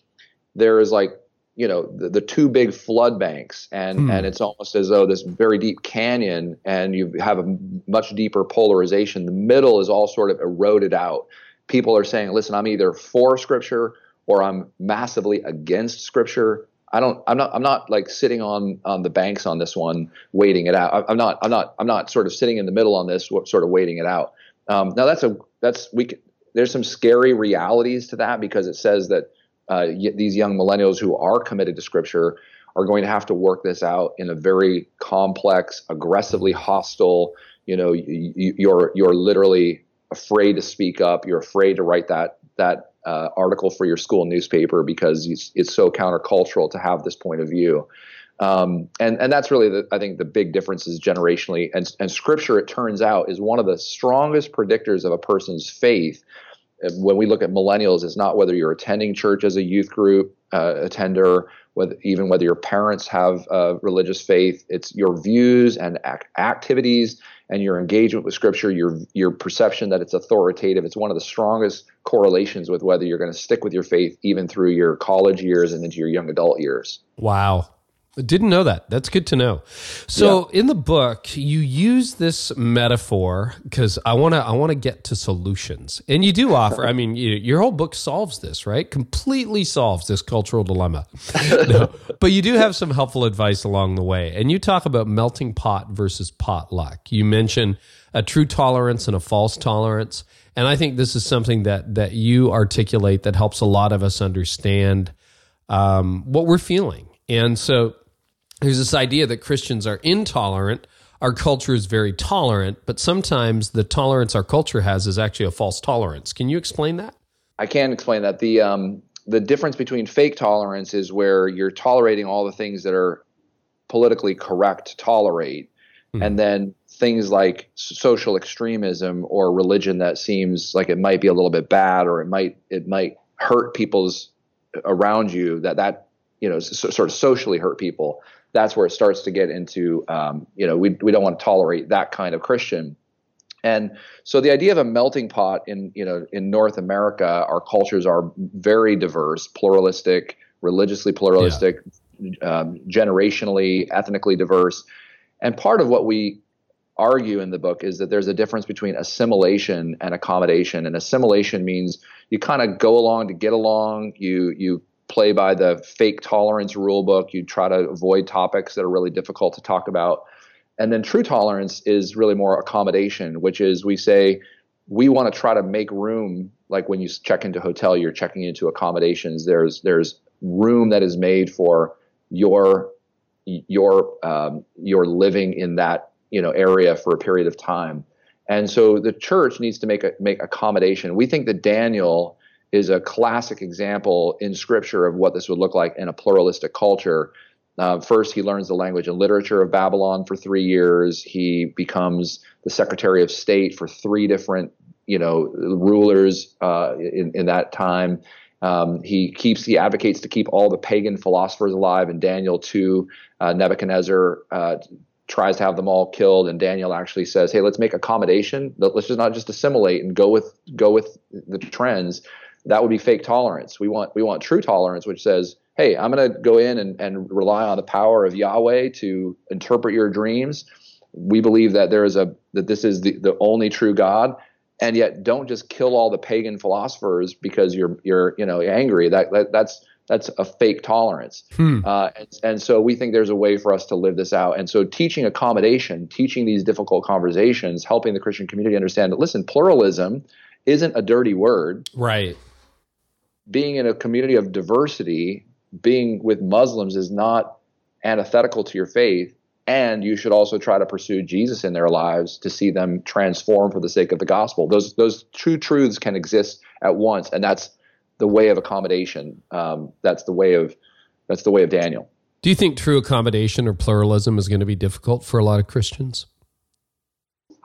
S2: there is like, you know, the, the two big flood banks, and, hmm. and it's almost as though this very deep canyon, and you have a much deeper polarization. The middle is all sort of eroded out. People are saying, listen, I'm either for scripture or I'm massively against scripture I don't. I'm not. I'm not like sitting on on the banks on this one, waiting it out. I'm not. I'm not. I'm not sort of sitting in the middle on this, sort of waiting it out. Um, now that's a that's we. There's some scary realities to that because it says that uh, these young millennials who are committed to Scripture are going to have to work this out in a very complex, aggressively hostile. You know, y- y- you're you're literally afraid to speak up. You're afraid to write that that uh, article for your school newspaper because it's so countercultural to have this point of view. Um, and and that's really the I think the big difference is generationally and and scripture it turns out is one of the strongest predictors of a person's faith. When we look at millennials, it's not whether you're attending church as a youth group uh, attender, whether even whether your parents have religious faith. It's your views and ac- activities and your engagement with Scripture, your your perception that it's authoritative. It's one of the strongest correlations with whether you're going to stick with your faith even through your college years and into your young adult years.
S1: Wow. Didn't know that. That's good to know. So yeah. in the book, you use this metaphor because I want to I want to get to solutions, and you do offer. I mean, you, your whole book solves this, right? Completely solves this cultural dilemma. no, but you do have some helpful advice along the way, and you talk about melting pot versus potluck. You mention a true tolerance and a false tolerance, and I think this is something that that you articulate that helps a lot of us understand um, what we're feeling. And so there's this idea that Christians are intolerant. Our culture is very tolerant, but sometimes the tolerance our culture has is actually a false tolerance. Can you explain that?
S2: I can explain that. The um, the difference between fake tolerance is where you're tolerating all the things that are politically correct to tolerate, mm. and then things like social extremism or religion that seems like it might be a little bit bad or it might it might hurt people's around you that that you know sort of socially hurt people that's where it starts to get into um, you know we, we don't want to tolerate that kind of christian. And so the idea of a melting pot in you know in north america our cultures are very diverse pluralistic religiously pluralistic yeah. um, generationally ethnically diverse. And part of what we argue in the book is that there's a difference between assimilation and accommodation. And assimilation means you kind of go along to get along. You you play by the fake tolerance rule book. You try to avoid topics that are really difficult to talk about. And then true tolerance is really more accommodation, which is we say we want to try to make room. Like when you check into hotel, you're checking into accommodations. There's there's room that is made for your your um, your living in that you know area for a period of time. And so the church needs to make a make accommodation. We think that Daniel is a classic example in scripture of what this would look like in a pluralistic culture. Uh, first, he learns the language and literature of Babylon for three years. He becomes the Secretary of State for three different, you know, rulers uh, in, in that time. Um, he keeps he advocates to keep all the pagan philosophers alive. In Daniel two, uh, Nebuchadnezzar uh, tries to have them all killed, and Daniel actually says, "Hey, let's make accommodation. Let's just not just assimilate and go with go with the trends." That would be fake tolerance. We want we want true tolerance, which says, hey, I'm going to go in and, and rely on the power of Yahweh to interpret your dreams. We believe that there is a that this is the, the only true God, and yet don't just kill all the pagan philosophers because you're you're you know angry. That, that that's that's a fake tolerance. Hmm. Uh, and, and so we think there's a way for us to live this out. And so teaching accommodation, teaching these difficult conversations, helping the Christian community understand that listen, pluralism isn't a dirty word.
S1: Right
S2: being in a community of diversity, being with Muslims is not antithetical to your faith. And you should also try to pursue Jesus in their lives to see them transform for the sake of the gospel. Those those two truths can exist at once, and that's the way of accommodation. Um, that's the way of that's the way of Daniel.
S1: Do you think true accommodation or pluralism is going to be difficult for a lot of Christians?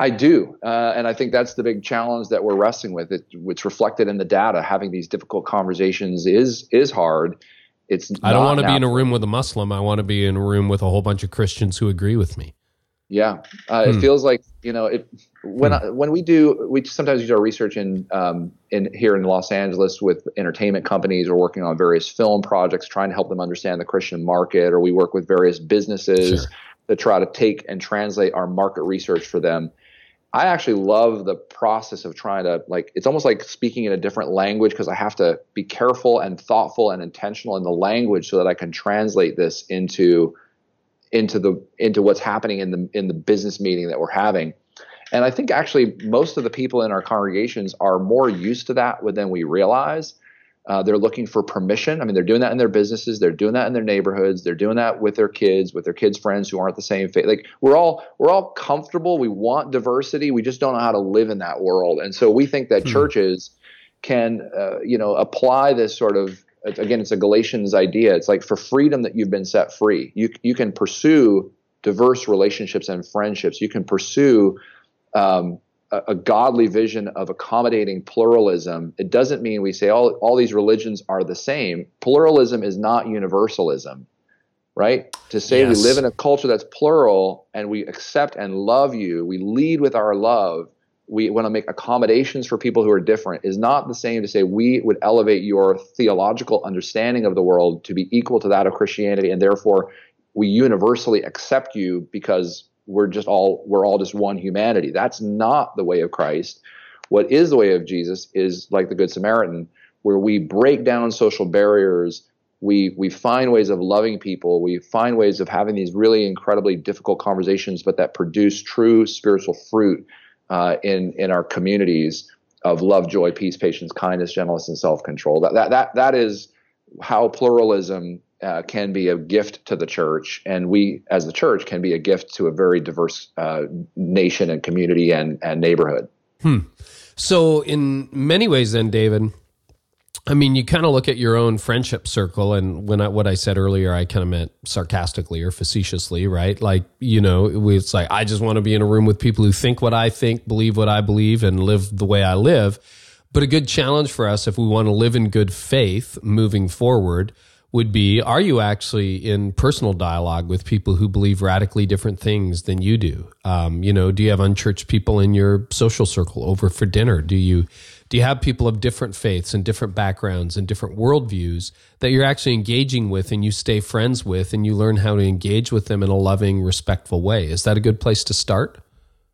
S2: I do, uh, and I think that's the big challenge that we're wrestling with. It, it's reflected in the data. Having these difficult conversations is is hard. It's
S1: I don't want to be in a room with a Muslim. I want to be in a room with a whole bunch of Christians who agree with me.
S2: Yeah, uh, hmm. it feels like you know it, when hmm. I, when we do we sometimes do our research in um, in here in Los Angeles with entertainment companies or working on various film projects, trying to help them understand the Christian market, or we work with various businesses sure. that try to take and translate our market research for them I actually love the process of trying to like it's almost like speaking in a different language because I have to be careful and thoughtful and intentional in the language so that I can translate this into into the into what's happening in the in the business meeting that we're having. And I think actually most of the people in our congregations are more used to that than we realize. Uh, they're looking for permission. I mean, they're doing that in their businesses. They're doing that in their neighborhoods. They're doing that with their kids, with their kids' friends who aren't the same faith. Like we're all we're all comfortable. We want diversity. We just don't know how to live in that world. And so we think that hmm. churches can, uh, you know, apply this sort of again, it's a Galatians idea. It's like for freedom that you've been set free. You you can pursue diverse relationships and friendships. You can pursue um, a, a, godly vision of accommodating pluralism. It doesn't mean we say all all these religions are the same. Pluralism is not universalism, right? To say yes. we live in a culture that's plural and we accept and love you, we lead with our love we want to make accommodations for people who are different is not the same to say we would elevate your theological understanding of the world to be equal to that of Christianity and therefore we universally accept you because we're just all we're all just one humanity. That's not the way of Christ. What is the way of Jesus is like the good Samaritan where we break down social barriers, we we find ways of loving people, we find ways of having these really incredibly difficult conversations but that produce true spiritual fruit uh, in in our communities of love, joy, peace, patience, kindness, gentleness, and self control. That that that that is how pluralism uh, can be a gift to the church, and we as the church can be a gift to a very diverse uh, nation and community and and neighborhood.
S1: Hmm. So, in many ways, then, David, I mean, you kind of look at your own friendship circle, and when I, what I said earlier, I kind of meant sarcastically or facetiously, right? Like, you know, it's like I just want to be in a room with people who think what I think, believe what I believe, and live the way I live. But a good challenge for us, if we want to live in good faith moving forward, would be: Are you actually in personal dialogue with people who believe radically different things than you do? Um, you know, do you have unchurched people in your social circle over for dinner? Do you do you have people of different faiths and different backgrounds and different worldviews that you're actually engaging with and you stay friends with and you learn how to engage with them in a loving, respectful way? Is that a good place to start?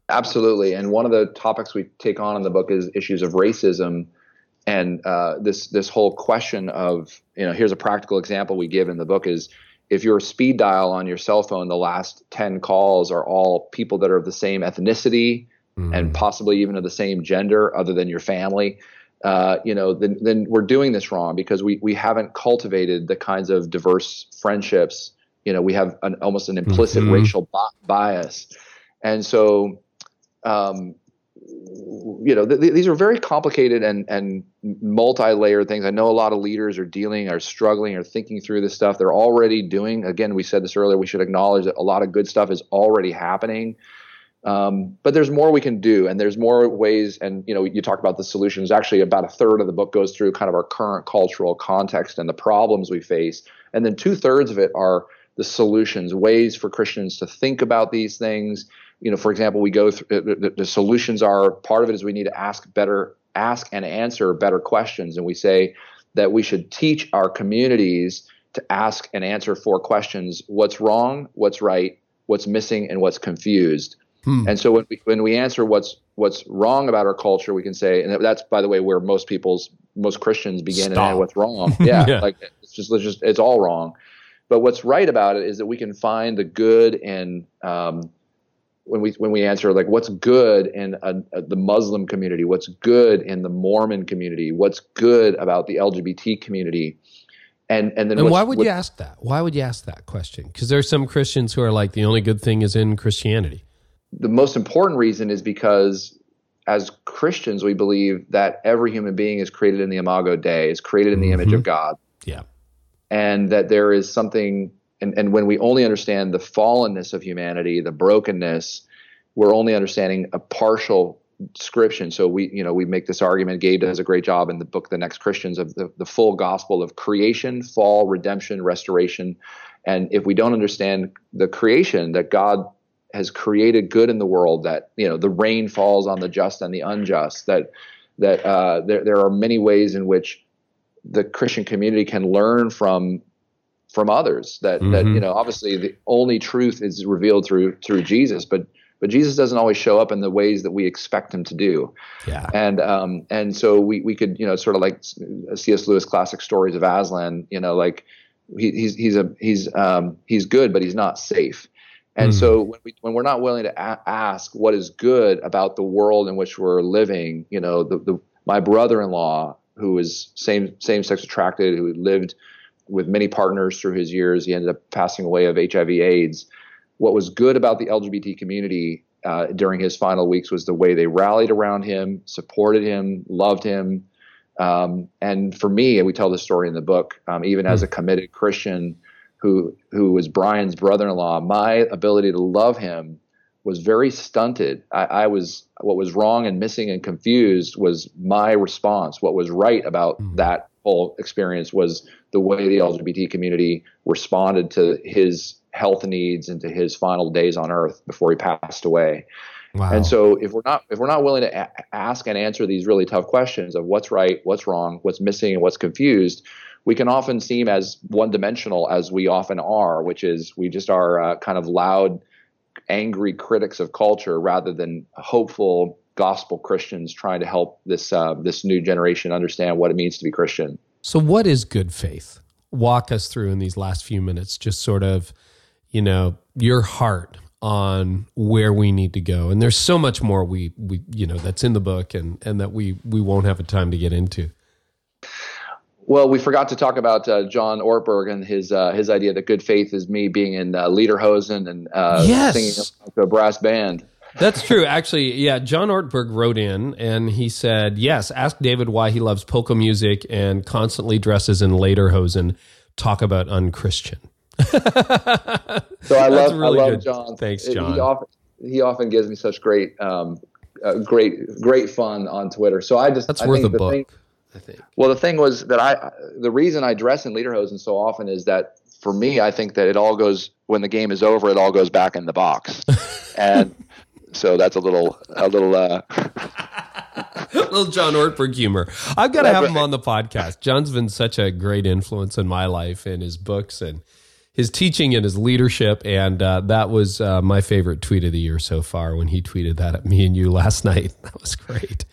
S2: Absolutely. And one of the topics we take on in the book is issues of racism and uh, this this whole question of you know here's a practical example we give in the book is if your speed dial on your cell phone the last 10 calls are all people that are of the same ethnicity mm. and possibly even of the same gender other than your family, uh, you know, then, then we're doing this wrong because we, we haven't cultivated the kinds of diverse friendships. You know, we have an, almost an implicit mm-hmm. racial bias. And so, um, you know, th- th- these are very complicated and, and multi-layered things. I know a lot of leaders are dealing, are struggling, are thinking through this stuff. They're already doing. Again, we said this earlier. We should acknowledge that a lot of good stuff is already happening. Um, but there's more we can do, and there's more ways. And you know, you talk about the solutions. Actually, about a third of the book goes through kind of our current cultural context and the problems we face, and then two thirds of it are the solutions, ways for Christians to think about these things. You know, for example, we go through the, the solutions are part of it is we need to ask better, ask and answer better questions, and we say that we should teach our communities to ask and answer four questions: what's wrong, what's right, what's missing, and what's confused Hmm. And so when we when we answer what's what's wrong about our culture, we can say, and that's by the way where most people's most Christians begin Stop. and end what's wrong. Yeah, yeah, like it's just it's just it's all wrong. But what's right about it is that we can find the good and um, when we when we answer like what's good in a, a, the Muslim community, what's good in the Mormon community, what's good about the LGBT community. And, and then
S1: and why would you ask that? Why would you ask that question? Because there are some Christians who are like the only good thing is in Christianity
S2: the most important reason is because as Christians, we believe that every human being is created in the imago Dei, is created in the mm-hmm. image of God.
S1: Yeah.
S2: And that there is something, and, and when we only understand the fallenness of humanity, the brokenness, we're only understanding a partial description. So we, you know, we make this argument. Gabe does a great job in the book, The Next Christians, of the, the full gospel of creation, fall, redemption, restoration. And if we don't understand the creation that God has created good in the world that you know the rain falls on the just and the unjust that that uh, there, there are many ways in which the Christian community can learn from from others that mm-hmm. that you know obviously the only truth is revealed through through Jesus but but Jesus doesn't always show up in the ways that we expect him to do
S1: yeah
S2: and um and so we we could you know sort of like C.S. Lewis classic stories of Aslan you know like he, he's he's a he's um he's good but he's not safe and mm. so when, we, when we're not willing to a- ask what is good about the world in which we're living, you know, the, the, my brother-in-law who is same same sex attracted, who lived with many partners through his years, he ended up passing away of HIV/AIDS. What was good about the LGBT community uh, during his final weeks was the way they rallied around him, supported him, loved him, Um, and for me, and we tell the story in the book, um, even as a committed Christian who who was Brian's brother-in-law, my ability to love him was very stunted. I, I, was what was wrong and missing and confused was my response. What was right about mm-hmm. that whole experience was the way the LGBT community responded to his health needs and to his final days on earth before he passed away. Wow. And so if we're not if we're not willing to a- ask and answer these really tough questions of what's right, what's wrong, what's missing and what's confused, we can often seem as one dimensional as we often are, which is we just are uh, kind of loud angry critics of culture rather than hopeful gospel Christians trying to help this uh, this new generation understand what it means to be Christian.
S1: So, what is good faith? Walk us through in these last few minutes, just sort of, you know, your heart on where we need to go. And there's so much more we we you know that's in the book and and that we we won't have a time to get into.
S2: Well, we forgot to talk about uh, John Ortberg and his uh, his idea that good faith is me being in uh, Lederhosen and uh, yes. singing to a brass band.
S1: That's true. Actually, yeah, John Ortberg wrote in and he said, "Yes, ask David why he loves polka music and constantly dresses in Lederhosen. Talk about unchristian."
S2: so I love really I love good. John.
S1: Thanks, John.
S2: He often, he often gives me such great um, uh, great great fun on Twitter. So I just
S1: that's
S2: I
S1: worth a book. Thing,
S2: I think. Well, the thing was that I, the reason I dress in lederhosen so often is that for me, I think that it all goes when the game is over, it all goes back in the box, and so that's a little, a little, uh,
S1: little John Ortberg humor. I've got to have him on the podcast. John's been such a great influence in my life and his books and his teaching and his leadership. And uh, that was uh, my favorite tweet of the year so far when he tweeted that at me and you last night. That was great.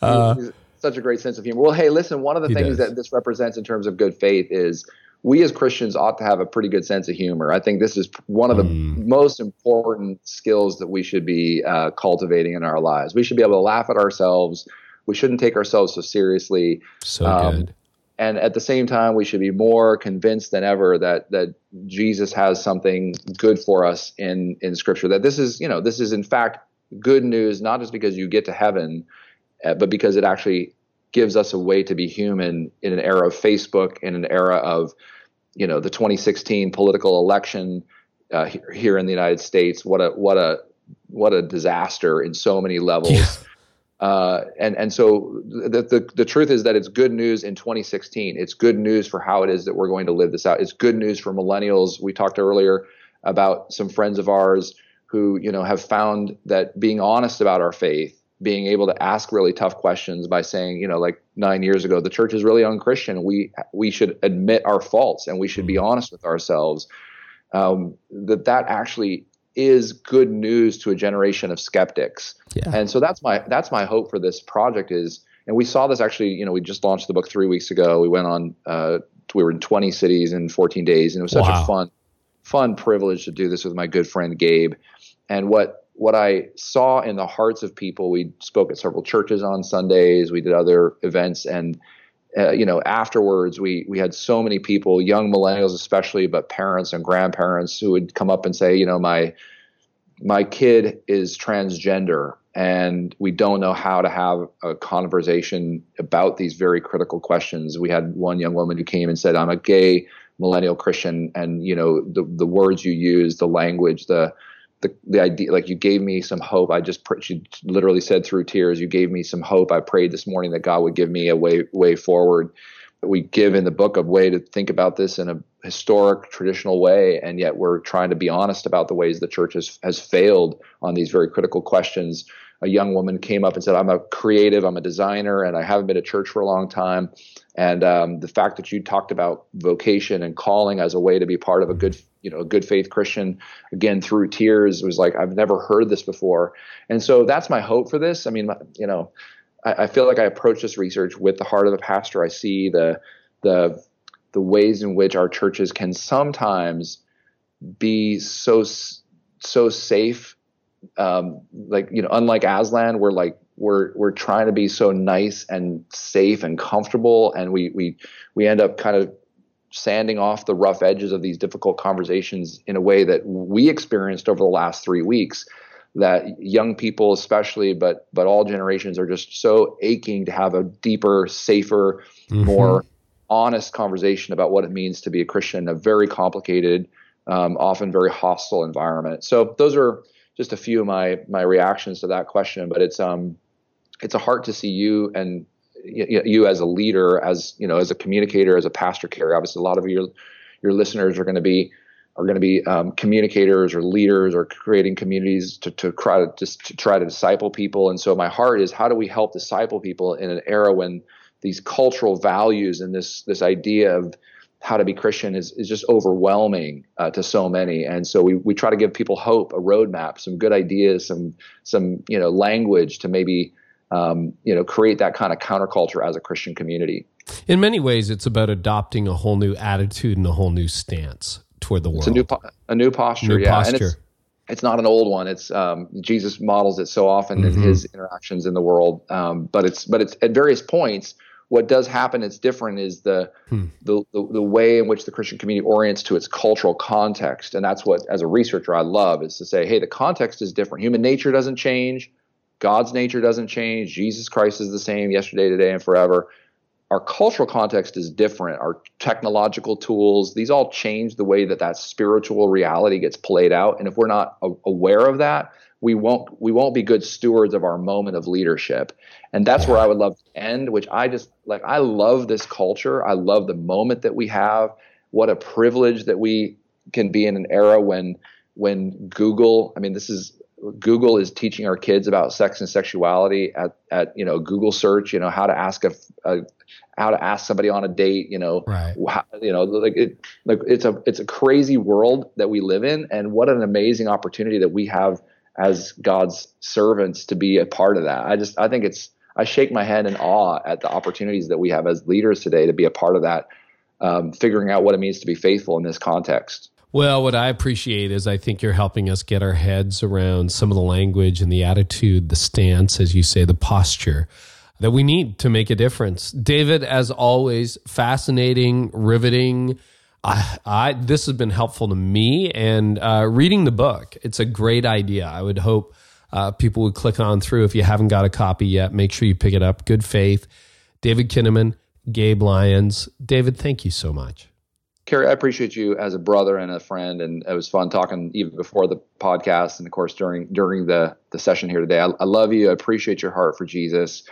S1: Uh,
S2: such a great sense of humor. Well, hey, listen, one of the things does. that this represents in terms of good faith is we as Christians ought to have a pretty good sense of humor. I think this is one of the mm. most important skills that we should be uh, cultivating in our lives. We should be able to laugh at ourselves. We shouldn't take ourselves so seriously.
S1: So um, good.
S2: And at the same time, we should be more convinced than ever that that Jesus has something good for us in in Scripture. That this is, you know, this is in fact good news, not just because you get to heaven, uh, but because it actually gives us a way to be human in an era of Facebook, in an era of, you know, the 2016 political election uh, here in the United States. What a what a what a disaster in so many levels. Yeah. Uh, and and so the, the the truth is that it's good news in 2016. It's good news for how it is that we're going to live this out. It's good news for millennials. We talked earlier about some friends of ours who you know have found that being honest about our faith being able to ask really tough questions by saying, you know, like nine years ago, the church is really unchristian. We we should admit our faults and we should be mm-hmm. honest with ourselves. Um, that that actually is good news to a generation of skeptics. Yeah. And so that's my that's my hope for this project is, and we saw this actually. You know, we just launched the book three weeks ago. We went on. Uh, we were in 20 cities in 14 days, and it was such wow. a fun fun privilege to do this with my good friend Gabe. And what what I saw in the hearts of people, we spoke at several churches on Sundays, we did other events, and uh, you know, afterwards, we we had so many people, young millennials especially, but parents and grandparents who would come up and say, you know, my my kid is transgender, and we don't know how to have a conversation about these very critical questions. We had one young woman who came and said, "I'm a gay millennial Christian," and you know, the the words you use, the language, the the, the idea like you gave me some hope. I just she literally said through tears you gave me some hope. I prayed this morning that god would give me a way way forward. We give in the book a way to think about this in a historic traditional way and yet we're trying to be honest about the ways the church has, has failed on these very critical questions a young woman came up and said i'm a creative i'm a designer and i haven't been to church for a long time. And um, the fact that you talked about vocation and calling as a way to be part of a good you know a good faith christian again through tears was like i've never heard this before. And so that's my hope for this. I mean you know I, I, feel like i approach this research with the heart of a pastor. I see the the the ways in which our churches can sometimes be so so safe um, like you know unlike aslan we're like we're we're trying to be so nice and safe and comfortable and we we we end up kind of sanding off the rough edges of these difficult conversations in a way that we experienced over the last three weeks. that young people, especially, but but all generations, are just so aching to have a deeper, safer, mm-hmm. more honest conversation about what it means to be a Christian in a very complicated, um, often very hostile environment. So those are just a few of my my reactions to that question. But it's um it's a heart to see you and you, as a leader, as you know, as a communicator, as a pastor, Carey. Obviously, a lot of your your listeners are going to be are going to be um, communicators or leaders or creating communities to, to try to just to try to disciple people. And so my heart is how do we help disciple people in an era when these cultural values and this this idea of how to be Christian is, is just overwhelming uh, to so many. And so we, we try to give people hope, a roadmap, some good ideas, some some you know language to maybe um, you know create that kind of counterculture as a Christian community.
S1: In many ways, it's about adopting a whole new attitude and a whole new stance toward the world.
S2: It's a new a new posture,
S1: new
S2: yeah,
S1: posture.
S2: and it's it's not an old one. It's um, Jesus models it so often mm-hmm. in his interactions in the world, um, but it's but it's at various points. What does happen? It's different. Is the, hmm. the, the the way in which the Christian community orients to its cultural context, and that's what, as a researcher, I love is to say, hey, the context is different. Human nature doesn't change. God's nature doesn't change. Jesus Christ is the same yesterday, today, and forever our cultural context is different. Our technological tools, these all change the way that that spiritual reality gets played out. And if we're not a- aware of that, we won't we won't be good stewards of our moment of leadership. And that's where I would love to end, which I just like I love this culture. I love the moment that we have. What a privilege that we can be in an era when when Google, I mean this is Google is teaching our kids about sex and sexuality at, at you know Google search, you know how to ask a, a how to ask somebody on a date, you know,
S1: right.
S2: how, you know, like it, like it's a it's a crazy world that we live in, and what an amazing opportunity that we have as God's servants to be a part of that. I just I think it's I shake my head in awe at the opportunities that we have as leaders today to be a part of that, um, figuring out what it means to be faithful in this context.
S1: Well, what I appreciate is I think you're helping us get our heads around some of the language and the attitude, the stance, as you say, the posture that we need to make a difference. David, as always, fascinating, riveting. I, I this has been helpful to me, and uh, reading the book, it's a great idea. I would hope uh, people would click on through. If you haven't got a copy yet, make sure you pick it up. Good Faith, David Kinnaman, Gabe Lyons. David, thank you so much.
S2: Carey, I appreciate you as a brother and a friend, and it was fun talking even before the podcast, and of course during during the the session here today. I, I love you. I appreciate your heart for Jesus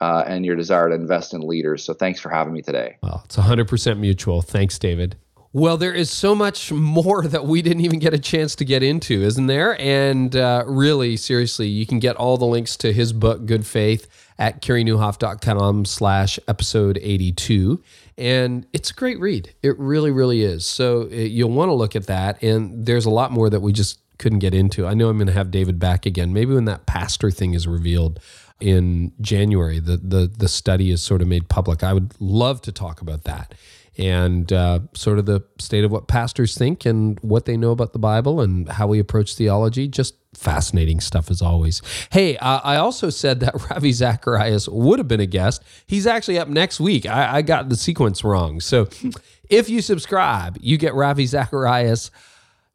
S2: uh, and your desire to invest in leaders. So thanks for having me today.
S1: Well, it's 100% mutual. Thanks, David. Well, there is so much more that we didn't even get a chance to get into, isn't there? And uh, really, seriously, you can get all the links to his book, Good Faith, at careynieuwhof.com slash episode 82. And it's a great read. It really, really is. So it, uh, you'll want to look at that. And there's a lot more that we just couldn't get into. I know I'm going to have David back again. Maybe when that pastor thing is revealed, in January. The, the, the study is sort of made public. I would love to talk about that and uh, sort of the state of what pastors think and what they know about the Bible and how we approach theology. Just fascinating stuff as always. Hey, uh, I also said that Ravi Zacharias would have been a guest. He's actually up next week. I, I got the sequence wrong. So if you subscribe, you get Ravi Zacharias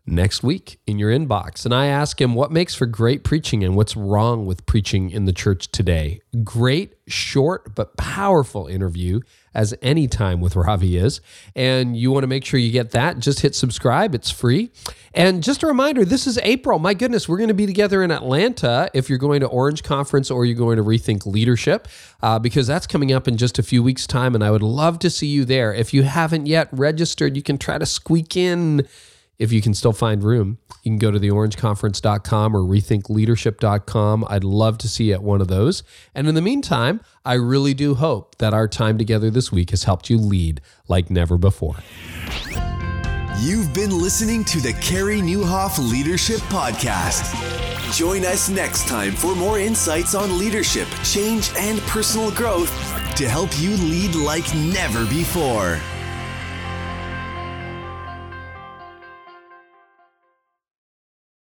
S1: next week in your inbox. And I ask him what makes for great preaching and what's wrong with preaching in the church today. Great, short, but powerful interview, as any time with Ravi is. And you want to make sure you get that. Just hit subscribe, it's free. And just a reminder this is April. My goodness, we're going to be together in Atlanta if you're going to Orange Conference or you're going to Rethink Leadership, uh, because that's coming up in just a few weeks' time. And I would love to see you there. If you haven't yet registered, you can try to squeak in if you can still find room, you can go to theorangeconference.com or rethinkleadership.com. I'd love to see you at one of those. And in the meantime, I really do hope that our time together this week has helped you lead like never before.
S3: You've been listening to the Carey Nieuwhof Leadership Podcast. Join us next time for more insights on leadership, change, and personal growth to help you lead like never before.